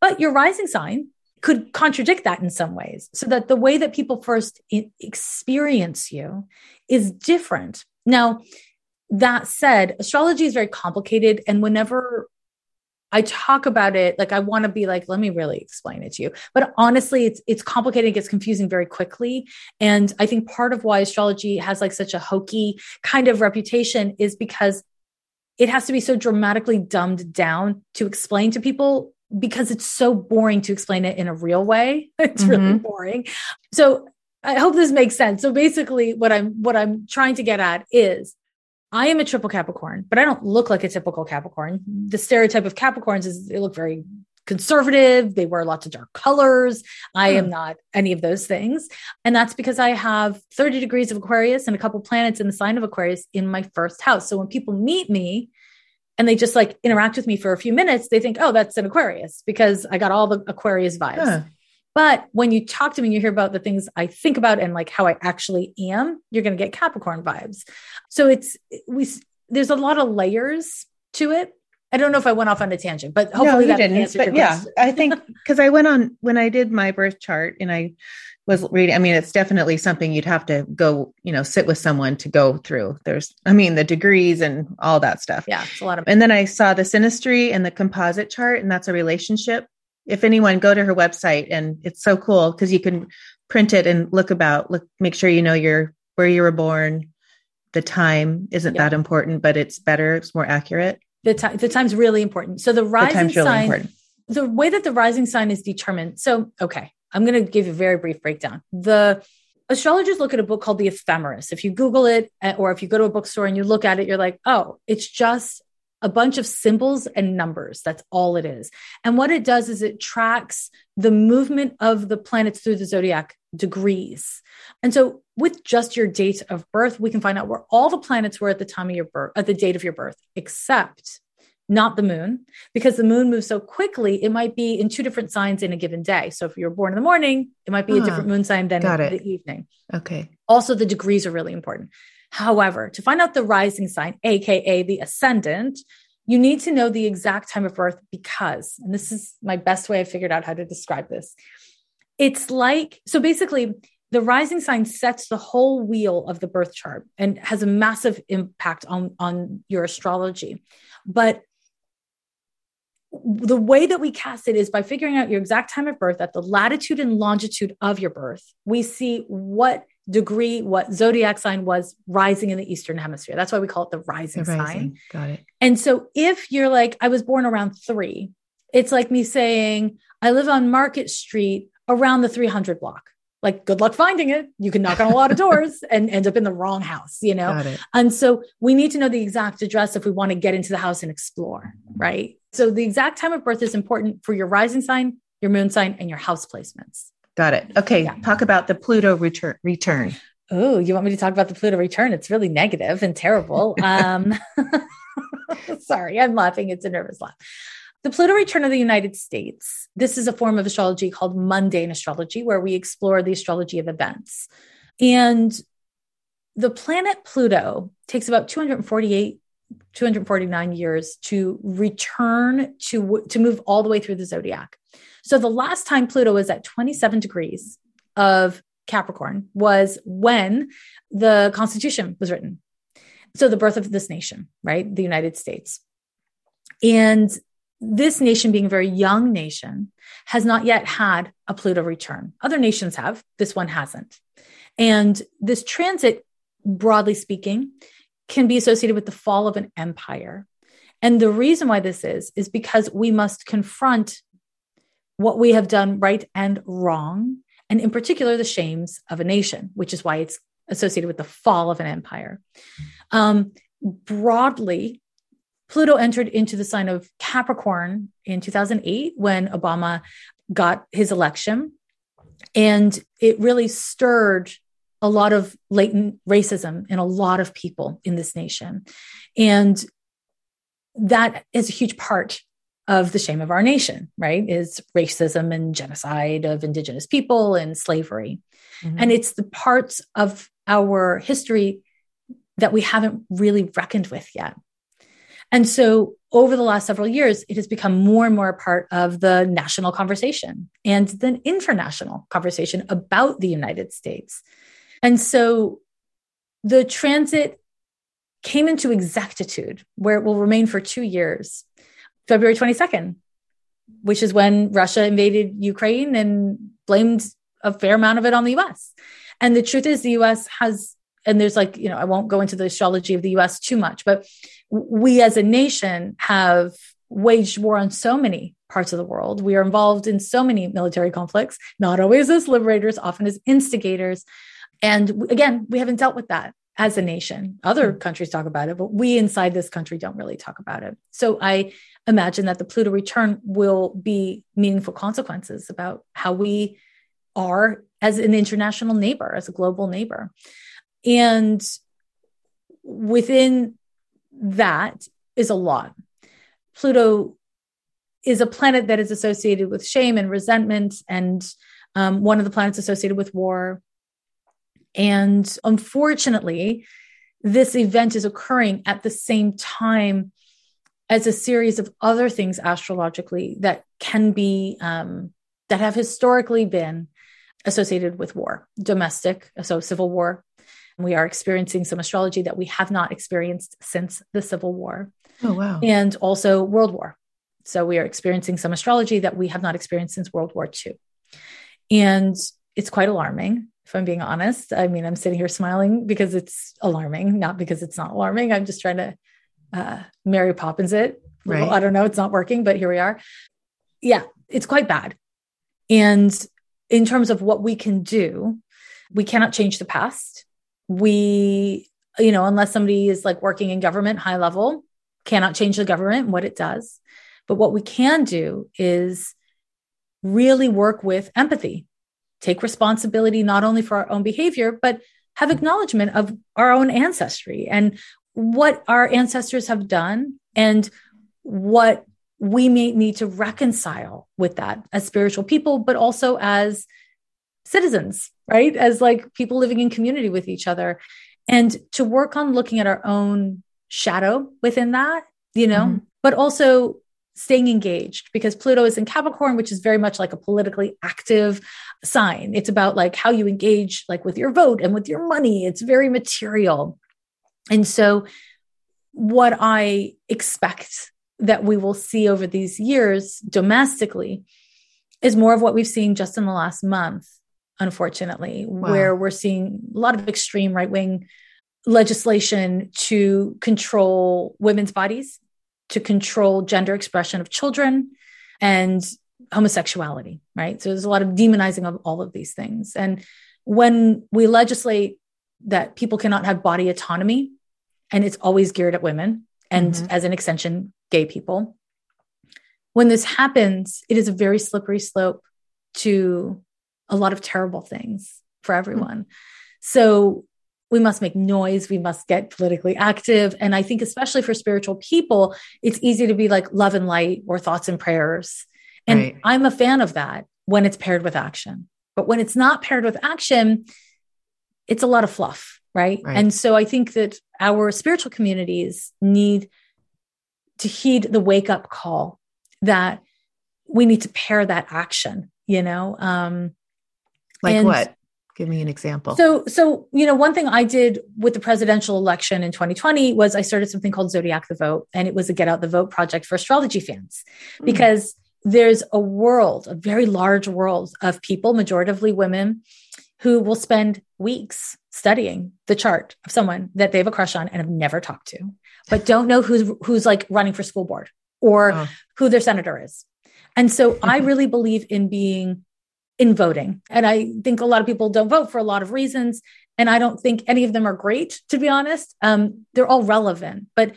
But your rising sign could contradict that in some ways, so that the way that people first experience you is different. Now, that said, astrology is very complicated. And whenever I talk about it like I want to be like, let me really explain it to you. But honestly, it's it's complicated, it gets confusing very quickly. And I think part of why astrology has like such a hokey kind of reputation is because it has to be so dramatically dumbed down to explain to people because it's so boring to explain it in a real way. It's mm-hmm. really boring. So I hope this makes sense. So basically what I'm what I'm trying to get at is I am a triple Capricorn, but I don't look like a typical Capricorn. The stereotype of Capricorns is they look very conservative. They wear lots of dark colors. I am hmm. not any of those things. And that's because I have 30 degrees of Aquarius and a couple planets in the sign of Aquarius in my first house. So when people meet me and they just like interact with me for a few minutes, they think, oh, that's an Aquarius because I got all the Aquarius vibes. Huh. But when you talk to me and you hear about the things I think about and like how I actually am, you're going to get Capricorn vibes. So it's we there's a lot of layers to it. I don't know if I went off on a tangent, but hopefully no, that didn't. answered but yeah, I think because I went on when I did my birth chart and I was reading. I mean, it's definitely something you'd have to go, you know, sit with someone to go through. There's, I mean, the degrees and all that stuff. Yeah, it's a lot of. And then I saw the synastry and the composite chart, and that's a relationship if anyone go to her website and it's so cool because you can print it and look about look make sure you know your where you were born. The time isn't that important but it's better it's more accurate. The time the time's really important. So the rising the sign really the way that the rising sign is determined so okay i'm going to give a very brief breakdown. The astrologers look at a book called The Ephemeris. If you Google it, eh, or if you go to a bookstore and you look at it, you're like, oh, it's just a bunch of symbols and numbers. That's all it is. And what it does is it tracks the movement of the planets through the zodiac degrees. And so with just your date of birth, we can find out where all the planets were at the time of your birth, at the date of your birth, except not the moon, because the moon moves so quickly, it might be in two different signs in a given day. So if you're born in the morning, it might be a ah, different moon sign than the evening. Okay. Also, the degrees are really important. However, to find out the rising sign, AKA the ascendant, you need to know the exact time of birth because, and this is my best way I figured out how to describe this. It's like, so basically, the rising sign sets the whole wheel of the birth chart and has a massive impact on, on your astrology. But the way that we cast it is by figuring out your exact time of birth at the latitude and longitude of your birth. We see what degree, what zodiac sign was rising in the Eastern hemisphere. That's why we call it the rising, the rising. sign. Got it. And so if you're like, I was born around three, it's like me saying, I live on Market Street around the 300 block. Like, good luck finding it. You can knock on a lot of doors and end up in the wrong house, you know? And so we need to know the exact address if we want to get into the house and explore, right? So the exact time of birth is important for your rising sign, your moon sign, and your house placements. Got it. Okay. Yeah. Talk about the Pluto return. return. Oh, you want me to talk about the Pluto return? It's really negative and terrible. um, sorry, I'm laughing. It's a nervous laugh. The Pluto return of the United States. This is a form of astrology called mundane astrology, where we explore the astrology of events. And the planet Pluto takes about 248 249 years to return to to move all the way through the zodiac. So the last time Pluto was at 27 degrees of Capricorn was when the Constitution was written. So the birth of this nation, right? The United States. And this nation being a very young nation has not yet had a Pluto return. Other nations have, this one hasn't. And this transit, broadly speaking, can be associated with the fall of an empire. And the reason why this is, is because we must confront what we have done right and wrong, and in particular, the shames of a nation, which is why it's associated with the fall of an empire. Um, broadly, Pluto entered into the sign of Capricorn in 2008 when Obama got his election. And it really stirred a lot of latent racism in a lot of people in this nation. And that is a huge part of the shame of our nation, right? Is racism and genocide of indigenous people and slavery. Mm-hmm. And it's the parts of our history that we haven't really reckoned with yet. And so over the last several years, it has become more and more a part of the national conversation and the international conversation about the United States. And so the transit came into exactitude where it will remain for two years February 22nd, which is when Russia invaded Ukraine and blamed a fair amount of it on the US. And the truth is, the US has, and there's like, you know, I won't go into the astrology of the US too much, but we as a nation have waged war on so many parts of the world. We are involved in so many military conflicts, not always as liberators, often as instigators. And again, we haven't dealt with that as a nation. Other hmm. countries talk about it, but we inside this country don't really talk about it. So I imagine that the Pluto return will be meaningful consequences about how we are as an international neighbor, as a global neighbor. And within that is a lot. Pluto is a planet that is associated with shame and resentment, and um, one of the planets associated with war. And unfortunately, this event is occurring at the same time as a series of other things astrologically that can be um, that have historically been associated with war domestic so civil war. We are experiencing some astrology that we have not experienced since the civil war. Oh wow. And also world war. So we are experiencing some astrology that we have not experienced since world war ii and it's quite alarming if i'm being honest. I mean i'm sitting here smiling because it's alarming not because it's not alarming. I'm just trying to uh, Mary Poppins it. Right. Well, I don't know, it's not working, but here we are. Yeah, it's quite bad. And in terms of what we can do, we cannot change the past. We, you know, unless somebody is like working in government high level, cannot change the government and what it does. But what we can do is really work with empathy, take responsibility not only for our own behavior, but have acknowledgement of our own ancestry and what our ancestors have done and what we may need to reconcile with that as spiritual people, but also as citizens, right? As like people living in community with each other. And to work on looking at our own shadow within that, you know, mm-hmm. but also staying engaged because Pluto is in Capricorn, which is very much like a politically active sign. It's about like how you engage like with your vote and with your money. It's very material. And so what I expect that we will see over these years domestically is more of what we've seen just in the last month, unfortunately, wow. where we're seeing a lot of extreme right wing legislation to control women's bodies to control gender expression of children and homosexuality, right? So there's a lot of demonizing of all of these things. And when we legislate that people cannot have body autonomy, and it's always geared at women and mm-hmm. as an extension, gay people. When this happens, it is a very slippery slope to a lot of terrible things for everyone. Mm-hmm. So we must make noise we must get politically active and i think especially for spiritual people it's easy to be like love and light or thoughts and prayers and right. i'm a fan of that when it's paired with action but when it's not paired with action it's a lot of fluff right, right. and so i think that our spiritual communities need to heed the wake up call that we need to pair that action you know um like what Give me an example. So, so you know, one thing I did with the presidential election in 2020 was I started something called Zodiac the Vote, and it was a Get Out the Vote project for astrology fans, mm. because there's a world, a very large world of people, majoritively women, who will spend weeks studying the chart of someone that they have a crush on and have never talked to, but don't know who's who's like running for school board or oh. who their senator is. And so I really believe in being in voting. And I think a lot of people don't vote for a lot of reasons. And I don't think any of them are great, to be honest. Um, they're all relevant. But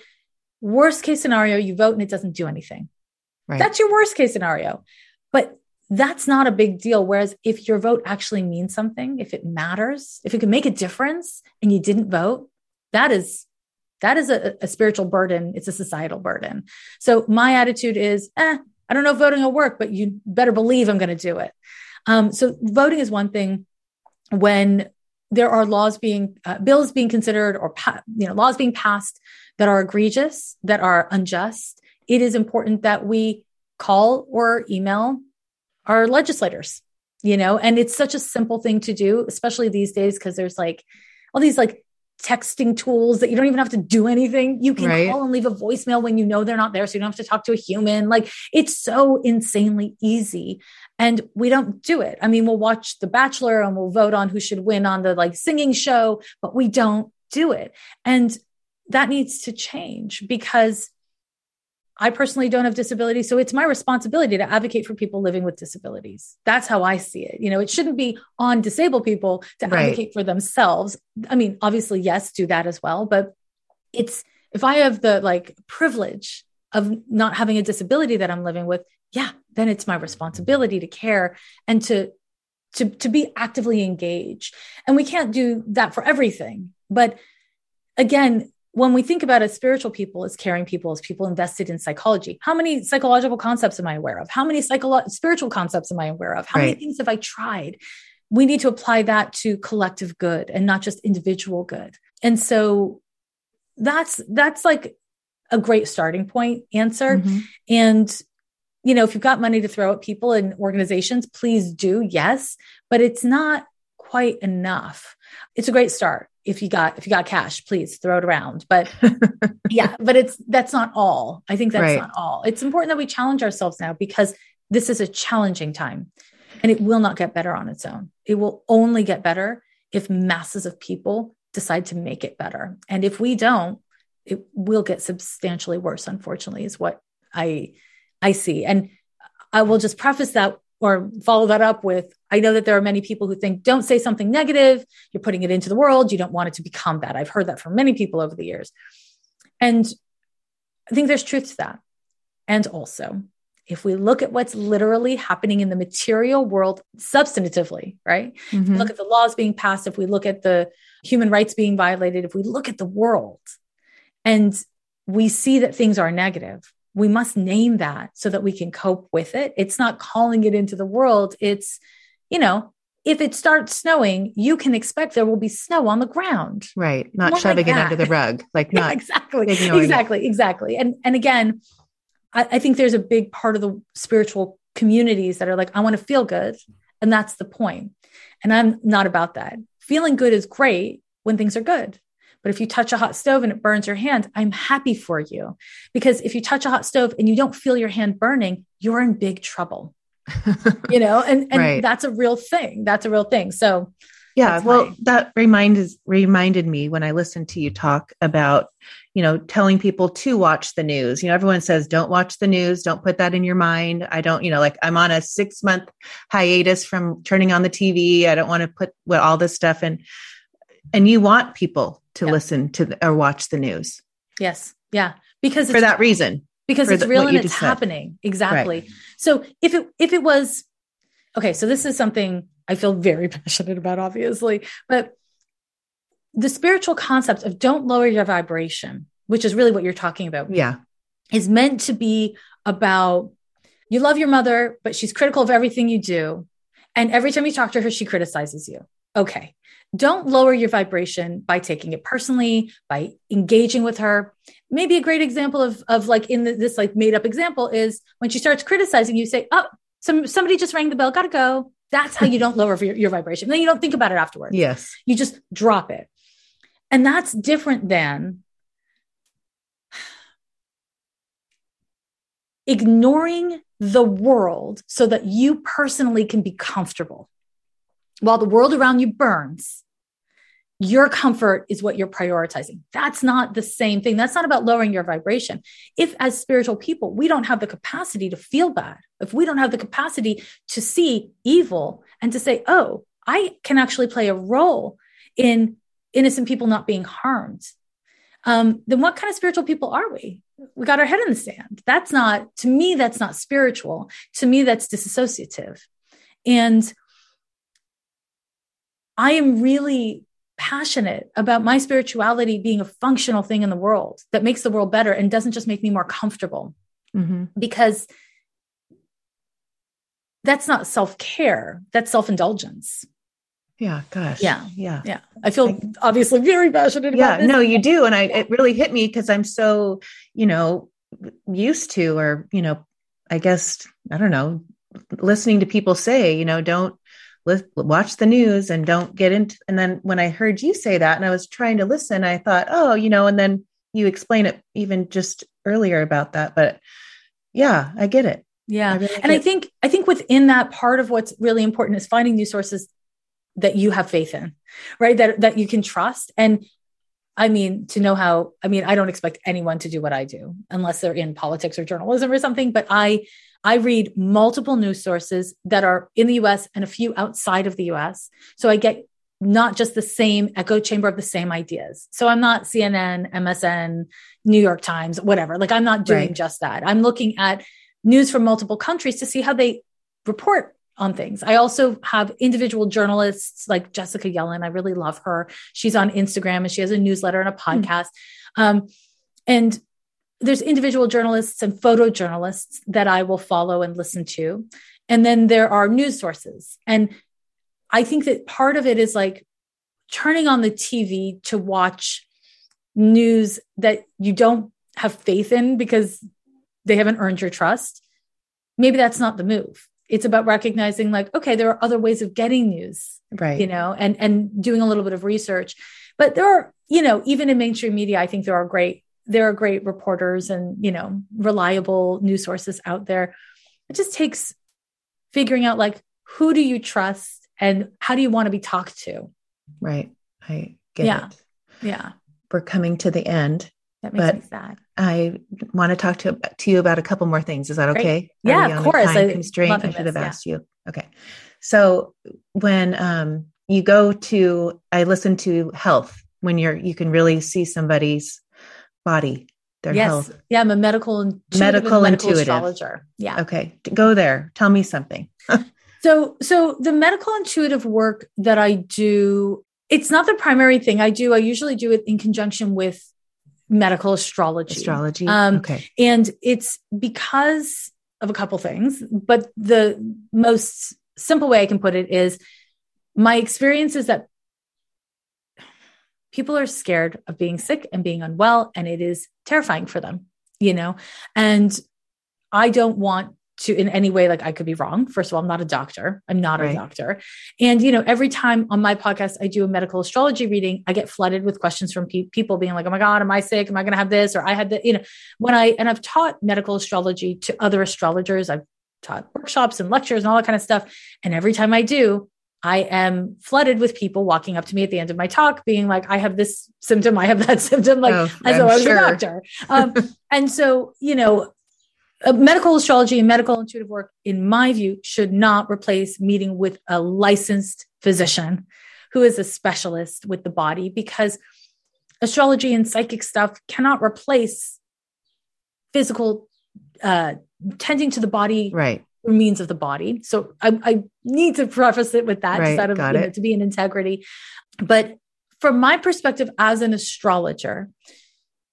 worst case scenario, you vote and it doesn't do anything. Right. That's your worst case scenario. But that's not a big deal. Whereas if your vote actually means something, if it matters, if it can make a difference and you didn't vote, that is that is a, a spiritual burden. It's a societal burden. So my attitude is, eh, I don't know if voting will work, but you better believe I'm going to do it. Um, so voting is one thing when there are laws being uh, bills being considered or pa- you know laws being passed that are egregious that are unjust it is important that we call or email our legislators you know and it's such a simple thing to do especially these days because there's like all these like texting tools that you don't even have to do anything. You can right. call and leave a voicemail when you know they're not there. So you don't have to talk to a human. Like it's so insanely easy. And we don't do it. I mean, we'll watch The Bachelor and we'll vote on who should win on the like singing show, but we don't do it. And that needs to change because I personally don't have disabilities. So it's my responsibility to advocate for people living with disabilities. That's how I see it. You know, it shouldn't be on disabled people to right. advocate for themselves. I mean, obviously, yes, do that as well. But it's if I have the like privilege of not having a disability that I'm living with, yeah, then it's my responsibility to care and to to to be actively engaged. And we can't do that for everything. But again, when we think about as spiritual people, as caring people, as people invested in psychology, how many psychological concepts am I aware of? How many psycholo- spiritual concepts am I aware of? How right. many things have I tried? We need to apply that to collective good and not just individual good. And so that's that's like a great starting point answer. Mm-hmm. And you know, if you've got money to throw at people and organizations, please do, yes, but it's not quite enough. It's a great start if you got if you got cash please throw it around. But yeah but it's that's not all. I think that's right. not all. It's important that we challenge ourselves now because this is a challenging time and it will not get better on its own. It will only get better if masses of people decide to make it better. And if we don't it will get substantially worse unfortunately is what i i see. And i will just preface that or follow that up with I know that there are many people who think don't say something negative, you're putting it into the world, you don't want it to become that. I've heard that from many people over the years. And I think there's truth to that. And also, if we look at what's literally happening in the material world substantively, right? Mm-hmm. Look at the laws being passed, if we look at the human rights being violated, if we look at the world and we see that things are negative, we must name that so that we can cope with it. It's not calling it into the world. It's, you know, if it starts snowing, you can expect there will be snow on the ground. Right. Not More shoving like it under the rug. Like not yeah, exactly. Exactly. It. Exactly. And and again, I, I think there's a big part of the spiritual communities that are like, I want to feel good. And that's the point. And I'm not about that. Feeling good is great when things are good. But if you touch a hot stove and it burns your hand, I'm happy for you. Because if you touch a hot stove and you don't feel your hand burning, you're in big trouble. you know, and, and right. that's a real thing. That's a real thing. So yeah, well, my- that reminded reminded me when I listened to you talk about, you know, telling people to watch the news. You know, everyone says don't watch the news, don't put that in your mind. I don't, you know, like I'm on a 6 month hiatus from turning on the TV. I don't want to put what all this stuff in and you want people to listen to the, or watch the news. Yes. Yeah. Because for that reason. Because it's the, real and it's happening. Said. Exactly. Right. So if it if it was okay, so this is something I feel very passionate about, obviously. But the spiritual concept of don't lower your vibration, which is really what you're talking about. Yeah. Is meant to be about you love your mother, but she's critical of everything you do. And every time you talk to her, she criticizes you. Okay. Don't lower your vibration by taking it personally, by engaging with her. Maybe a great example of, of like in the, this like made up example is when she starts criticizing you, say, Oh, some, somebody just rang the bell, gotta go. That's how you don't lower your, your vibration. Then you don't think about it afterwards. Yes. You just drop it. And that's different than ignoring the world so that you personally can be comfortable while the world around you burns. Your comfort is what you're prioritizing. That's not the same thing. That's not about lowering your vibration. If, as spiritual people, we don't have the capacity to feel bad, if we don't have the capacity to see evil and to say, oh, I can actually play a role in innocent people not being harmed, um, then what kind of spiritual people are we? We got our head in the sand. That's not, to me, that's not spiritual. To me, that's disassociative. And I am really passionate about my spirituality being a functional thing in the world that makes the world better and doesn't just make me more comfortable. Mm-hmm. Because that's not self care, that's self indulgence. Yeah, gosh. Yeah. Yeah. Yeah. I feel I, obviously very passionate about yeah, no, you do. And I, it really hit me because I'm so, you know, used to, or, you know, I guess, I don't know, listening to people say, you know, don't watch the news and don't get into and then when i heard you say that and i was trying to listen i thought oh you know and then you explain it even just earlier about that but yeah i get it. Yeah I really and i think i think within that part of what's really important is finding new sources that you have faith in right? That that you can trust. And I mean, to know how, I mean, I don't expect anyone to do what I do unless they're in politics or journalism or something, but I I read multiple news sources that are in the US and a few outside of the US. So I get not just the same echo chamber of the same ideas. So I'm not CNN, MSN, New York Times, whatever. Like I'm not doing right. just that. I'm looking at news from multiple countries to see how they report on things. I also have individual journalists like Jessica Yellin. I really love her. She's on Instagram and she has a newsletter and a hmm. podcast. Mm. Um, and there's individual journalists and photojournalists that I will follow and listen to. And then there are news sources. And I think that part of it is like turning on the TV to watch news that you don't have faith in because they haven't earned your trust. Maybe that's not the move. It's about recognizing like, okay, there are other ways of getting news. Right. You know, and and doing a little bit of research. But there are, you know, even in mainstream media, I think there are great there are great reporters and you know reliable news sources out there. It just takes figuring out like who do you trust and how do you want to be talked to? Right. I get yeah. it. Yeah. We're coming to the end that makes but me sad. I want to talk to, to you about a couple more things. Is that okay? Great. yeah of course. time I constraint? i should have yeah. asked you. Okay. So when um, you go to, I listen to health when you're, you can really see somebody's body, their yes. health. Yeah. I'm a medical, intuitive medical, medical intuitive astrologer. Yeah. Okay. Go there. Tell me something. so, so the medical intuitive work that I do, it's not the primary thing I do. I usually do it in conjunction with medical astrology. Astrology. Um, okay. And it's because of a couple things, but the most simple way I can put it is my experience is that people are scared of being sick and being unwell, and it is terrifying for them, you know? And I don't want to in any way like i could be wrong. First of all i'm not a doctor. I'm not right. a doctor. And you know every time on my podcast i do a medical astrology reading i get flooded with questions from pe- people being like oh my god am i sick? Am i going to have this? Or i had the you know when i and i've taught medical astrology to other astrologers. I've taught workshops and lectures and all that kind of stuff. And every time i do I am flooded with people walking up to me at the end of my talk, being like, I have this symptom, I have that symptom, like oh, as though I was sure. a doctor. Um, and so, you know, uh, medical astrology and medical intuitive work, in my view, should not replace meeting with a licensed physician who is a specialist with the body because astrology and psychic stuff cannot replace physical uh, tending to the body right means of the body. So i, I need to preface it with that right, out of, know, to be an integrity. But from my perspective as an astrologer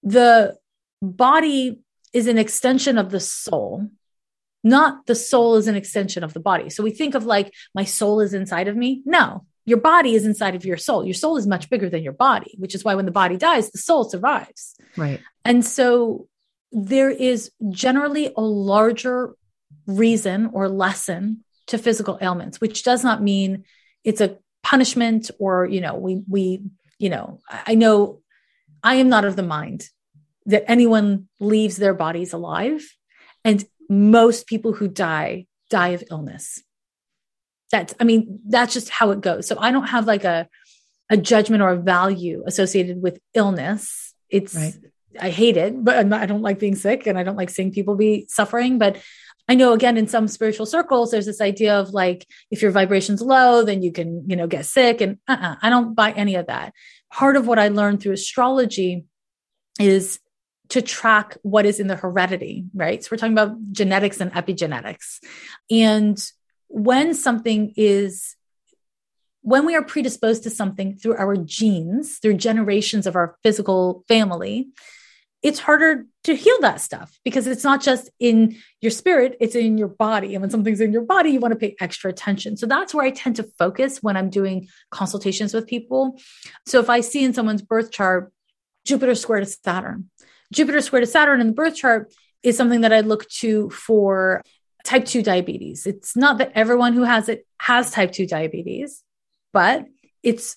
the body is an extension of the soul not the soul is an extension of the body. So we think of like my soul is inside of me. No your body is inside of your soul. Your soul is much bigger than your body which is why when the body dies the soul survives. Right. And so there is generally a larger reason or lesson to physical ailments which does not mean it's a punishment or you know we we you know i know i am not of the mind that anyone leaves their bodies alive. And most people who die die of illness. That's, I mean, that's just how it goes. So I don't have like a, a judgment or a value associated with illness. It's, right. I hate it, but not, I don't like being sick and I don't like seeing people be suffering. But I know again, in some spiritual circles, there's this idea of like, if your vibration's low, then you can, you know, get sick. And uh-uh, I don't buy any of that. Part of what I learned through astrology is to track what is in the heredity, right? So we're talking about genetics and epigenetics. And when something is, when we are predisposed to something through our genes, through generations of our physical family, it's harder to heal that stuff because it's not just in your spirit, it's in your body. And when something's in your body, you want to pay extra attention. So that's where I tend to focus when I'm doing consultations with people. So if I see in someone's birth chart, Jupiter square to Saturn, Jupiter square to Saturn in the birth chart is something that I look to for type 2 diabetes. It's not that everyone who has it has type 2 diabetes, but it's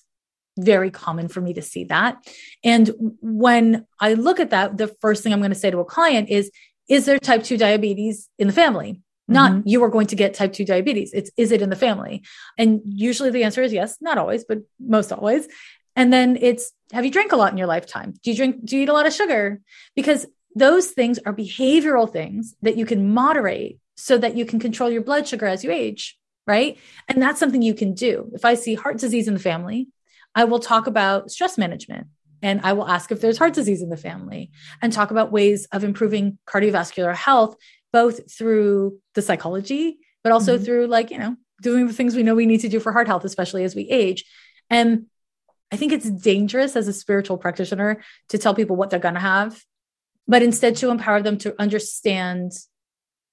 very common for me to see that. And when I look at that, the first thing I'm going to say to a client is Is there type 2 diabetes in the family? Not mm-hmm. you are going to get type 2 diabetes. It's is it in the family? And usually the answer is yes, not always, but most always. And then it's have you drank a lot in your lifetime? Do you drink, do you eat a lot of sugar? Because those things are behavioral things that you can moderate so that you can control your blood sugar as you age, right? And that's something you can do. If I see heart disease in the family, I will talk about stress management and I will ask if there's heart disease in the family and talk about ways of improving cardiovascular health, both through the psychology, but also mm-hmm. through like, you know, doing the things we know we need to do for heart health, especially as we age. And I think it's dangerous as a spiritual practitioner to tell people what they're going to have, but instead to empower them to understand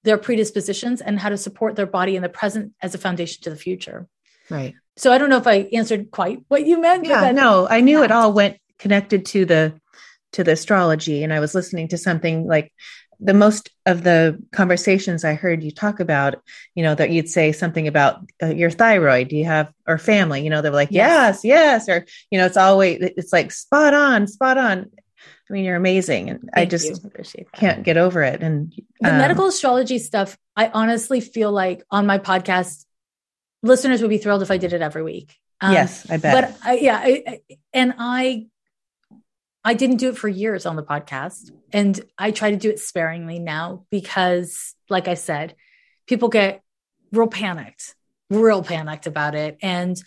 their predispositions and how to support their body in the present as a foundation to the future. Right. So I don't know if I answered quite what you meant. Yeah, no, I knew yeah. it all went connected to the to the astrology and I was listening to something like the most of the conversations I heard you talk about, you know, that you'd say something about uh, your thyroid, do you have, or family, you know, they're like, yes. yes, yes, or, you know, it's always, it's like spot on, spot on. I mean, you're amazing. And Thank I just can't get over it. And the um, medical astrology stuff, I honestly feel like on my podcast, listeners would be thrilled if I did it every week. Um, yes, I bet. But I, yeah, I, and I I didn't do it for years on the podcast. And I try to do it sparingly now because, like I said, people get real panicked real panicked about it. And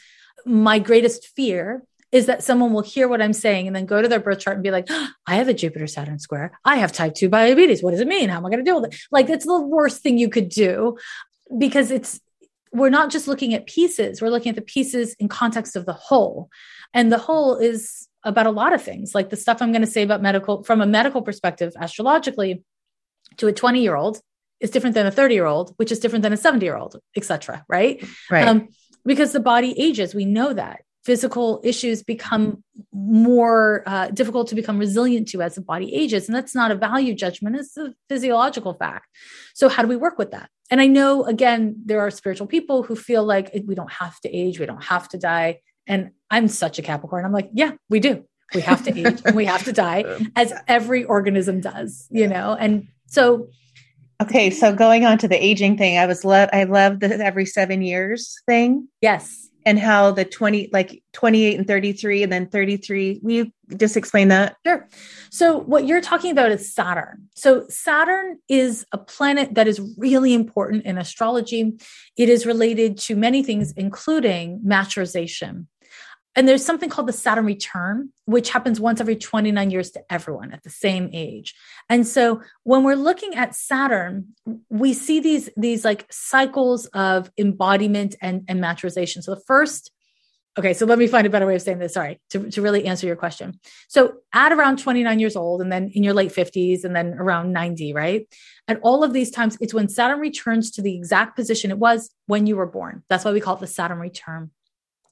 my greatest fear is that someone will hear what I'm saying and then go to their birth chart and be like, oh, I have a Jupiter Saturn square. I have type 2 diabetes. What does it mean? How am I going to deal with it? Like, it's the worst thing you could do because it's, we're not just looking at pieces, we're looking at the pieces in context of the whole. And the whole is about a lot of things, like the stuff I'm going to say about medical, from a medical perspective, astrologically, to a 20 year old is different than a 30 year old, which is different than a 70 year old, etc. Right. Right. Um, because the body ages, we know that physical issues become more uh, difficult to become resilient to as the body ages. And that's not a value judgment, it's a physiological fact. So, how do we work with that? And I know, again, there are spiritual people who feel like we don't have to age, we don't have to die. And I'm such a Capricorn. I'm like, yeah, we do. We have to age and we have to die, as every organism does, you know? And so, Okay, so going on to the aging thing, I was love I love the every 7 years thing. Yes. And how the 20 like 28 and 33 and then 33, will you just explain that? Sure. So what you're talking about is Saturn. So Saturn is a planet that is really important in astrology. It is related to many things including maturization. And there's something called the Saturn return, which happens once every 29 years to everyone at the same age. And so when we're looking at Saturn, we see these, these like cycles of embodiment and, and maturization. So the first, okay, so let me find a better way of saying this. Sorry, to, to really answer your question. So at around 29 years old, and then in your late 50s, and then around 90, right? At all of these times, it's when Saturn returns to the exact position it was when you were born. That's why we call it the Saturn return.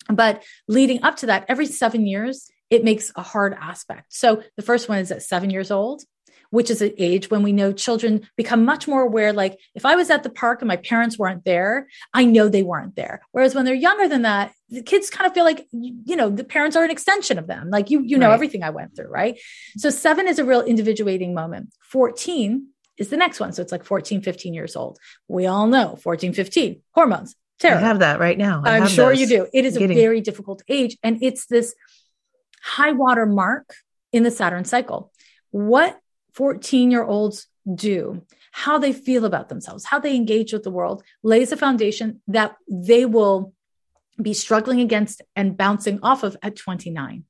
But leading up to that, every seven years, it makes a hard aspect. So the first one is at seven years old, which is an age when we know children become much more aware. Like if I was at the park and my parents weren't there, I know they weren't there. Whereas when they're younger than that, the kids kind of feel like, you know, the parents are an extension of them. Like you, you know, right. everything I went through. Right. So seven is a real individuating moment. 14 is the next one. So it's like 14, 15 years old. We all know 14, 15 hormones, I have that right now. I am sure you do. It is Getting... a very difficult age. And it's this high water mark in the Saturn cycle. What 14 year olds do, how they feel about themselves, how they engage with the world lays a foundation that they will be struggling against and bouncing off of at 29.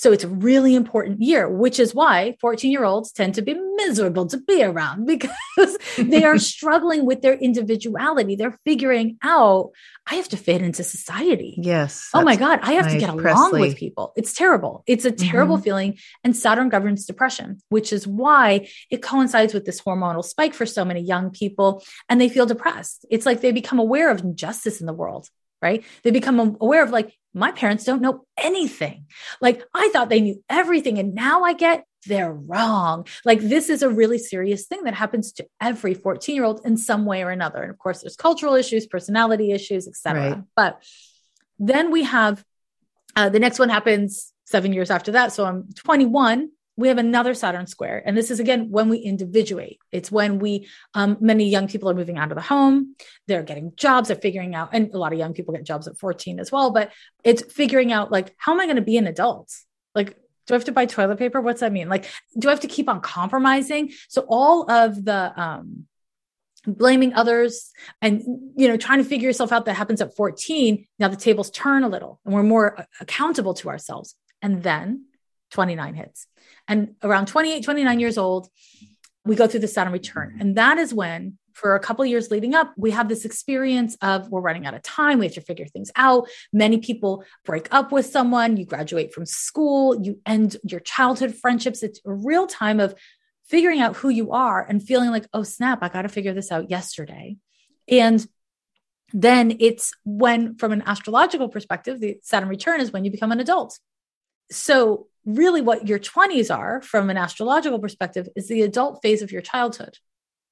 So it's a really important year, which is why 14 year olds tend to be miserable to be around because they are struggling with their individuality. They're figuring out, I have to fit into society. Yes. Oh my God, I have to get Presley. along with people. It's terrible. It's a terrible mm-hmm. feeling. And Saturn governs depression, which is why it coincides with this hormonal spike for so many young people. And they feel depressed. It's like they become aware of injustice in the world right? They become aware of like, my parents don't know anything. Like I thought they knew everything and now I get they're wrong. Like this is a really serious thing that happens to every 14 year old in some way or another. And of course there's cultural issues, personality issues, etc. Right. But then we have uh, the next one happens seven years after that. So I'm 21 we have another Saturn square. And this is again when we individuate. It's when we, um, many young people are moving out of the home, they're getting jobs, they're figuring out, and a lot of young people get jobs at 14 as well, but it's figuring out like, how am I going to be an adult? Like, do I have to buy toilet paper? What's that mean? Like, do I have to keep on compromising? So all of the, um, blaming others and you know trying to figure yourself out that happens at 14 now the tables turn a little and we're more accountable to ourselves and then 29 hits and around 28, 29 years old, we go through the Saturn return. And that is when, for a couple years leading up, we have this experience of we're running out of time. We have to figure things out. Many people break up with someone. You graduate from school. You end your childhood friendships. It's a real time of figuring out who you are and feeling like, oh, snap, I got to figure this out yesterday. And then it's when, from an astrological perspective, the Saturn return is when you become an adult. So really what your 20s are from an astrological perspective is the adult phase of your childhood.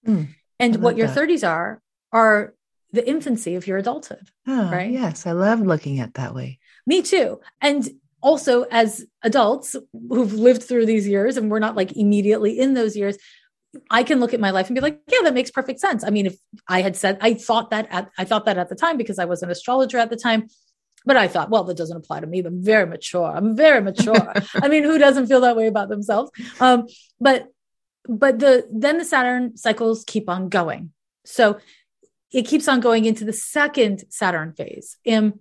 Mm, and what your that. 30s are are the infancy of your adulthood. Oh, right? Yes, I love looking at that way. Me too. And also as adults who've lived through these years and we're not like immediately in those years, I can look at my life and be like, yeah, that makes perfect sense. I mean, if I had said I thought that at I thought that at the time because I was an astrologer at the time, but I thought, well, that doesn't apply to me. I'm very mature. I'm very mature. I mean, who doesn't feel that way about themselves? Um, but but the then the Saturn cycles keep on going. So it keeps on going into the second Saturn phase. And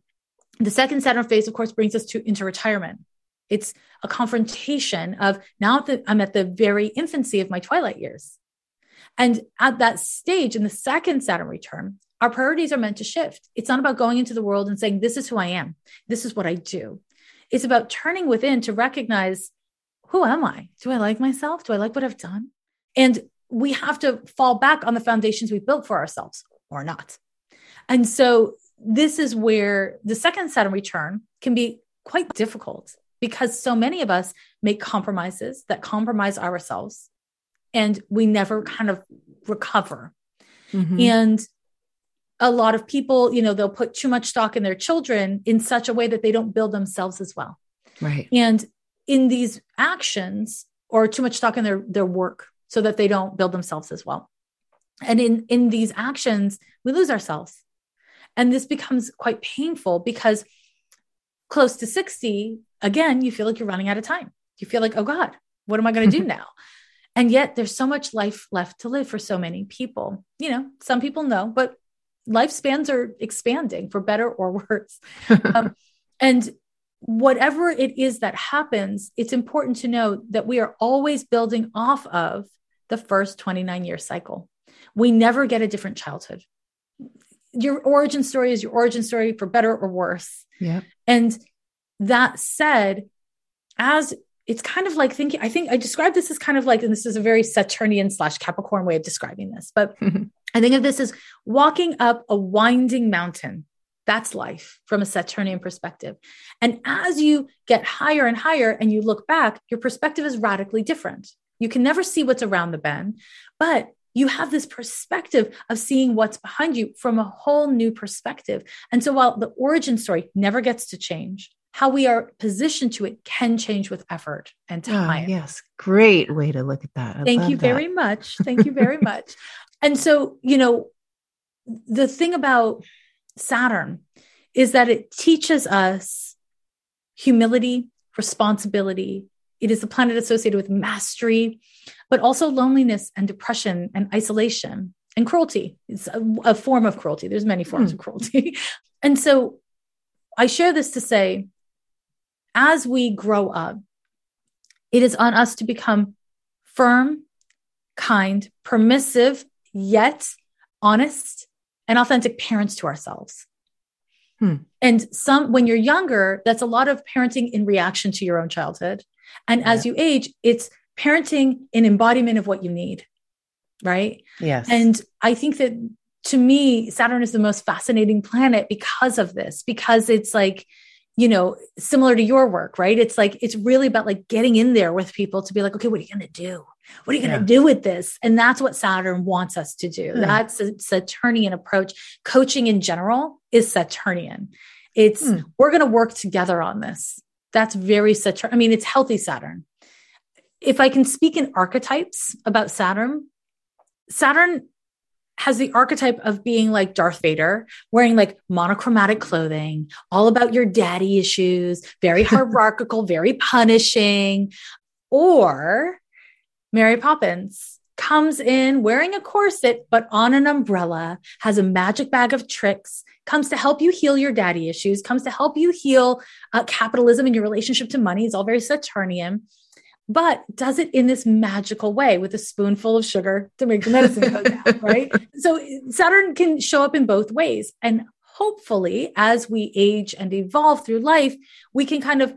the second Saturn phase, of course, brings us to into retirement. It's a confrontation of now that I'm at the very infancy of my twilight years. And at that stage in the second Saturn return, our priorities are meant to shift. It's not about going into the world and saying, This is who I am. This is what I do. It's about turning within to recognize who am I? Do I like myself? Do I like what I've done? And we have to fall back on the foundations we built for ourselves or not. And so this is where the second Saturn return can be quite difficult because so many of us make compromises that compromise ourselves and we never kind of recover. Mm-hmm. And a lot of people, you know, they'll put too much stock in their children in such a way that they don't build themselves as well. Right. And in these actions or too much stock in their their work so that they don't build themselves as well. And in in these actions, we lose ourselves. And this becomes quite painful because close to 60, again, you feel like you're running out of time. You feel like, "Oh god, what am I going to do now?" And yet there's so much life left to live for so many people. You know, some people know, but lifespans are expanding for better or worse. um, and whatever it is that happens, it's important to know that we are always building off of the first 29 year cycle. We never get a different childhood. Your origin story is your origin story for better or worse. Yeah. And that said, as it's kind of like thinking, I think I describe this as kind of like, and this is a very Saturnian slash Capricorn way of describing this, but I think of this as walking up a winding mountain. That's life from a Saturnian perspective. And as you get higher and higher and you look back, your perspective is radically different. You can never see what's around the bend, but you have this perspective of seeing what's behind you from a whole new perspective. And so while the origin story never gets to change, how we are positioned to it can change with effort and ah, time. Oh, yes. Great way to look at that. I Thank you that. very much. Thank you very much. And so, you know, the thing about Saturn is that it teaches us humility, responsibility. It is a planet associated with mastery, but also loneliness and depression and isolation and cruelty. It's a, a form of cruelty. There's many forms mm. of cruelty. and so I share this to say as we grow up, it is on us to become firm, kind, permissive, yet honest and authentic parents to ourselves. Hmm. And some, when you're younger, that's a lot of parenting in reaction to your own childhood. And yeah. as you age, it's parenting in embodiment of what you need. Right. Yes. And I think that to me, Saturn is the most fascinating planet because of this, because it's like, you know, similar to your work, right? It's like, it's really about like getting in there with people to be like, okay, what are you going to do? What are you going to do with this? And that's what Saturn wants us to do. That's a Saturnian approach. Coaching in general is Saturnian. It's, mm. we're going to work together on this. That's very Saturn. I mean, it's healthy Saturn. If I can speak in archetypes about Saturn, Saturn has the archetype of being like Darth Vader, wearing like monochromatic clothing, all about your daddy issues, very hierarchical, very punishing. Or Mary Poppins comes in wearing a corset, but on an umbrella, has a magic bag of tricks, comes to help you heal your daddy issues, comes to help you heal uh, capitalism and your relationship to money. It's all very Saturnian but does it in this magical way with a spoonful of sugar to make the medicine go down, right? So Saturn can show up in both ways. And hopefully, as we age and evolve through life, we can kind of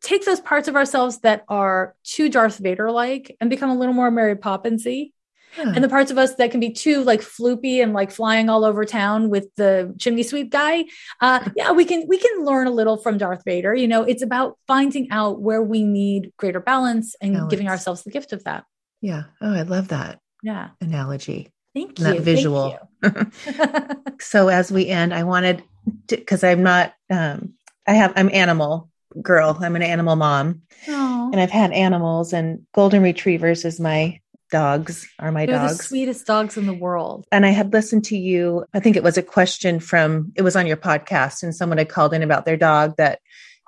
take those parts of ourselves that are too Darth Vader like and become a little more Mary Poppinsy and the parts of us that can be too like floopy and like flying all over town with the chimney sweep guy uh yeah we can we can learn a little from darth vader. You know it's about finding out where we need greater balance and balance. giving ourselves the gift of that. Yeah. Oh i love that yeah. analogy thank you that visual. So as we end i wanted because i'm not um i have i'm animal girl. I'm an animal mom. Aww. and i've had animals and golden retrievers is my dogs are my They're dogs. The sweetest dogs in the world. And I had listened to you. I think it was a question from it was on your podcast, and someone had called in about their dog that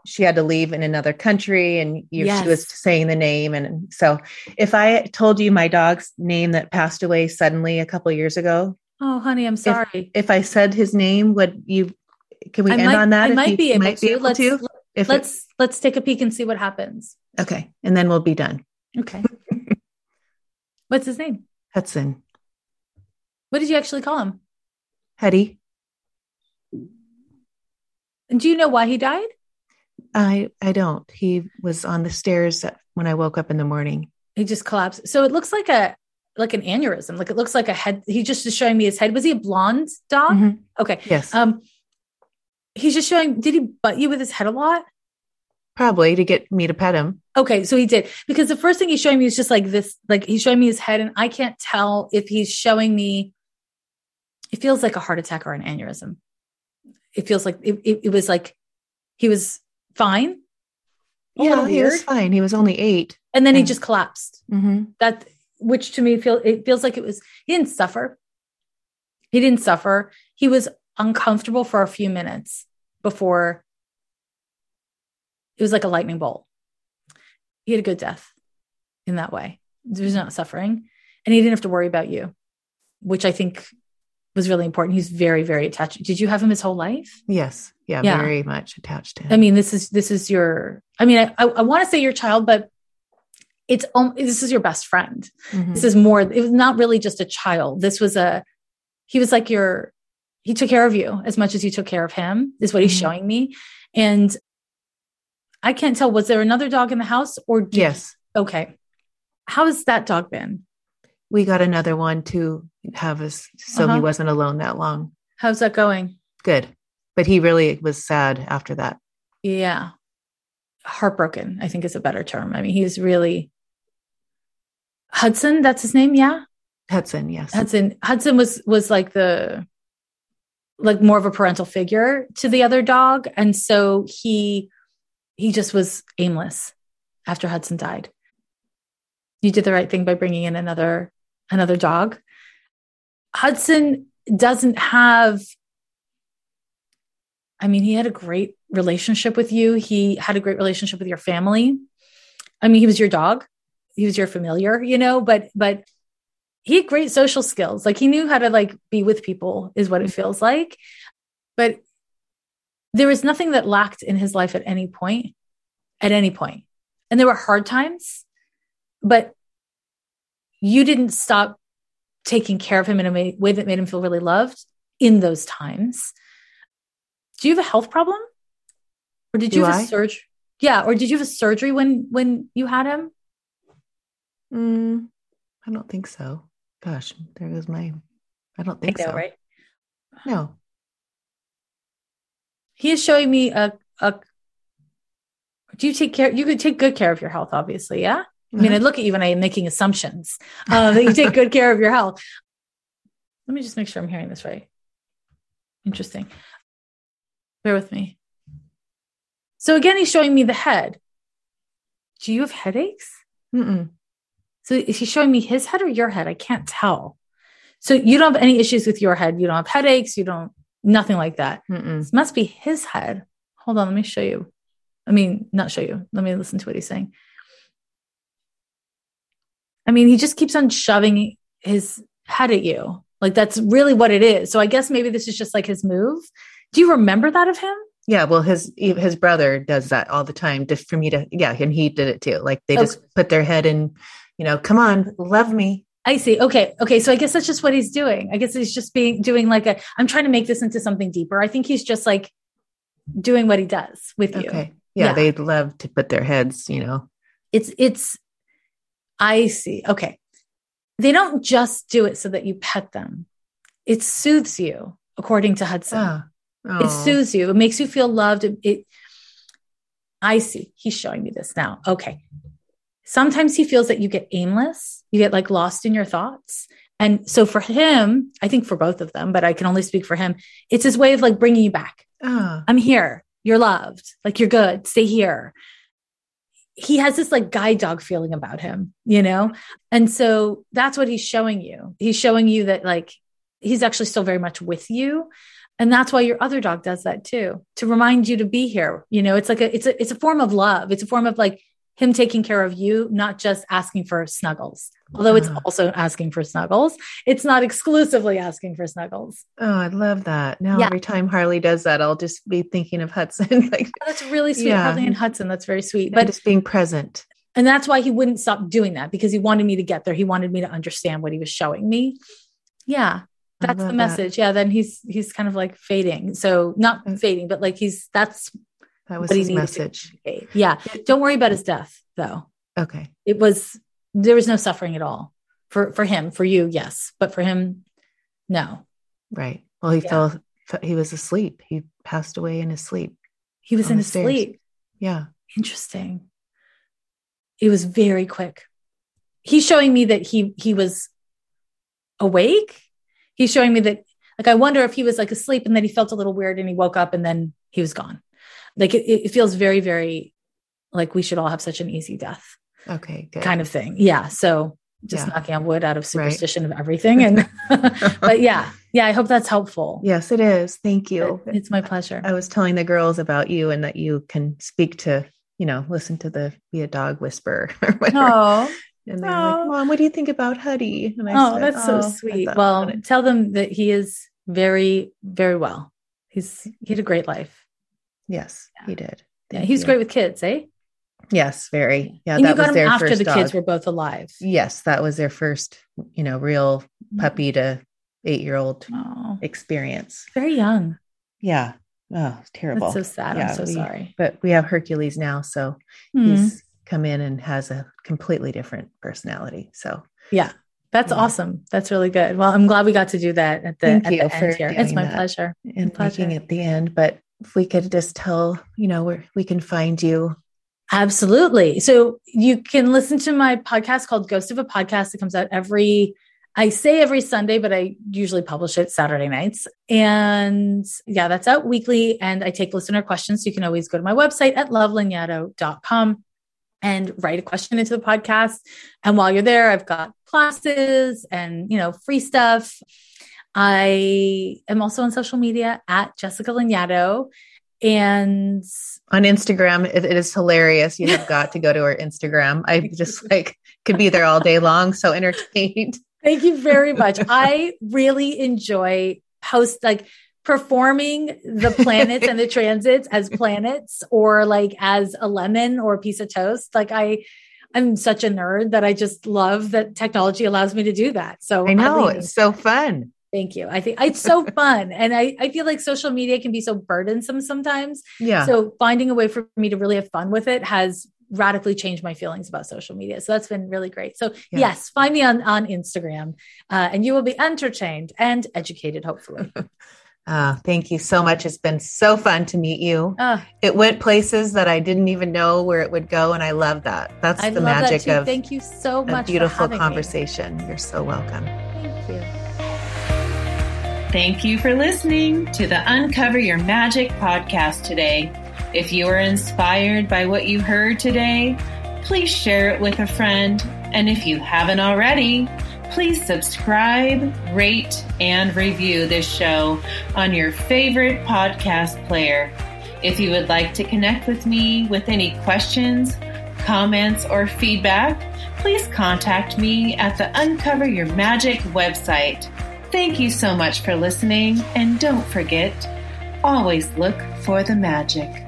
she had to leave in another country, and you, yes. she was saying the name. And so, if I told you my dog's name that passed away suddenly a couple years ago, Oh, honey, I'm sorry. If, if I said his name, would you? Can we I end might, on that? I might be able might to. Be able let's, to. If let's it, let's take a peek and see what happens. Okay, and then we'll be done. Okay. What's his name? Hudson. What did you actually call him? Hetty. And do you know why he died? I I don't. He was on the stairs when I woke up in the morning. He just collapsed. So it looks like a like an aneurysm. Like it looks like a head. He just is showing me his head. Was he a blonde dog? Mm-hmm. Okay. Yes. Um, he's just showing. Did he butt you with his head a lot? Probably to get me to pet him. Okay, so he did because the first thing he's showing me is just like this. Like he's showing me his head, and I can't tell if he's showing me. It feels like a heart attack or an aneurysm. It feels like it, it, it was like he was fine. yeah, he was fine. He was only eight, and then he just collapsed. Mm-hmm. That which to me feel it feels like it was he didn't suffer. He didn't suffer. He was uncomfortable for a few minutes before it was like a lightning bolt. He had a good death in that way. He was not suffering, and he didn't have to worry about you, which I think was really important. He's very, very attached. Did you have him his whole life? Yes. Yeah, yeah. very much attached to him. I mean, this is this is your. I mean, I I, I want to say your child, but it's um, this is your best friend. Mm-hmm. This is more. It was not really just a child. This was a. He was like your. He took care of you as much as you took care of him. Is what he's mm-hmm. showing me, and I can't tell. Was there another dog in the house, or yes? okay. How has that dog been? We got another one to have us, so uh-huh. he wasn't alone that long. How's that going? Good, but he really was sad after that. Yeah, heartbroken. I think is a better term. I mean, he's really Hudson, that's his name, yeah? Hudson, yes. Hudson. Hudson was was like the like more of a parental figure to the other dog and so he he just was aimless after Hudson died. You did the right thing by bringing in another another dog. Hudson doesn't have I mean, he had a great relationship with you. He had a great relationship with your family. I mean, he was your dog he was your familiar, you know, but but he had great social skills. Like he knew how to like be with people is what it mm-hmm. feels like. But there was nothing that lacked in his life at any point, at any point. And there were hard times, but you didn't stop taking care of him in a way that made him feel really loved in those times. Do you have a health problem? Or did you have I? a surgery? Yeah, or did you have a surgery when when you had him? Mm, I don't think so. Gosh, there goes my. I don't think I know, so. Right? No. He is showing me a a. Do you take care? You could take good care of your health, obviously. Yeah. I mean, I uh-huh. look at you and I am making assumptions uh, that you take good care of your health. Let me just make sure I'm hearing this right. Interesting. Bear with me. So again, he's showing me the head. Do you have headaches? Mm-mm. So is he showing me his head or your head? I can't tell. So you don't have any issues with your head. You don't have headaches. You don't, nothing like that. Mm-mm. This must be his head. Hold on. Let me show you. I mean, not show you. Let me listen to what he's saying. I mean, he just keeps on shoving his head at you. Like that's really what it is. So I guess maybe this is just like his move. Do you remember that of him? Yeah, well, his his brother does that all the time, just for me to yeah, and he did it too. Like they just put their head in you know, come on, love me. I see. Okay. Okay. So I guess that's just what he's doing. I guess he's just being doing like a I'm trying to make this into something deeper. I think he's just like doing what he does with you. Okay. Yeah, yeah. they love to put their heads, you know. It's it's I see. Okay. They don't just do it so that you pet them. It soothes you, according to Hudson. Ah. Oh. It soothes you. It makes you feel loved. It, it I see. He's showing me this now. Okay. Sometimes he feels that you get aimless, you get like lost in your thoughts. And so for him, I think for both of them, but I can only speak for him, it's his way of like bringing you back. Oh. I'm here. You're loved. Like you're good. Stay here. He has this like guide dog feeling about him, you know? And so that's what he's showing you. He's showing you that like he's actually still very much with you. And that's why your other dog does that too, to remind you to be here. You know, it's like a it's a it's a form of love. It's a form of like him taking care of you, not just asking for snuggles. Although it's ah. also asking for snuggles, it's not exclusively asking for snuggles. Oh, I love that. Now yeah. every time Harley does that, I'll just be thinking of Hudson. like oh, that's really sweet, yeah. Harley and Hudson. That's very sweet. But just being present. And that's why he wouldn't stop doing that because he wanted me to get there. He wanted me to understand what he was showing me. Yeah. That's the message. That. Yeah. Then he's he's kind of like fading. So not mm. fading, but like he's that's that was his message. Yeah. Don't worry about his death though. Okay. It was there was no suffering at all. For for him, for you, yes. But for him, no. Right. Well, he yeah. fell he was asleep. He passed away in his sleep. He was in his stairs. sleep. Yeah. Interesting. It was very quick. He's showing me that he he was awake. He's showing me that like I wonder if he was like asleep and then he felt a little weird and he woke up and then he was gone. Like it, it feels very, very like we should all have such an easy death. Okay, good. Kind of thing. Yeah. So just yeah. knocking on wood out of superstition right. of everything. And but yeah, yeah, I hope that's helpful. Yes, it is. Thank you. It's my pleasure. I was telling the girls about you and that you can speak to, you know, listen to the be a dog whisperer or whatever. Oh. And they're oh. like, Mom, what do you think about Huddy? And I oh, said, that's oh, so sweet. Well, tell them that he is very, very well. He's he had a great life. Yes, yeah. he did. Thank yeah, he's you. great with kids, eh? Yes, very. Yeah, and that was their after the dog. kids were both alive. Yes, that was their first, you know, real puppy to eight year old oh. experience. Very young. Yeah. Oh, terrible. That's so sad. Yeah, I'm so we, sorry. But we have Hercules now, so mm-hmm. he's come in and has a completely different personality. So yeah, that's yeah. awesome. That's really good. Well, I'm glad we got to do that at the, Thank at the end here. It's my that. pleasure. And pleasure. making it the end, but if we could just tell, you know, where we can find you. Absolutely. So you can listen to my podcast called Ghost of a Podcast. It comes out every, I say every Sunday, but I usually publish it Saturday nights. And yeah, that's out weekly. And I take listener questions. So you can always go to my website at lovelanyadoo.com and write a question into the podcast. And while you're there, I've got classes and, you know, free stuff. I am also on social media at Jessica Lanyadoo. And on Instagram, it, it is hilarious. You have got to go to her Instagram. I just like could be there all day long. So entertained. Thank you very much. I really enjoy post like performing the planets and the transits as planets or like as a lemon or a piece of toast. Like I I'm such a nerd that I just love that technology allows me to do that. So I know it's so fun. Thank you. I think it's so fun. And I, I feel like social media can be so burdensome sometimes. Yeah. So finding a way for me to really have fun with it has radically changed my feelings about social media. So that's been really great. So yeah. yes, find me on, on Instagram uh, and you will be entertained and educated, hopefully. Uh, thank you so much. It's been so fun to meet you. Uh, it went places that I didn't even know where it would go, and I love that. That's I the magic of. Thank you so much. beautiful conversation. Me. You're so welcome. Thank you for listening to the Uncover Your Magic podcast today. If you are inspired by what you heard today, please share it with a friend. And if you haven't already, please subscribe, rate, and review this show on your favorite podcast player. If you would like to connect with me with any questions, comments, or feedback, please contact me at the Uncover Your Magic website Thank you so much for listening, and don't forget always look for the magic.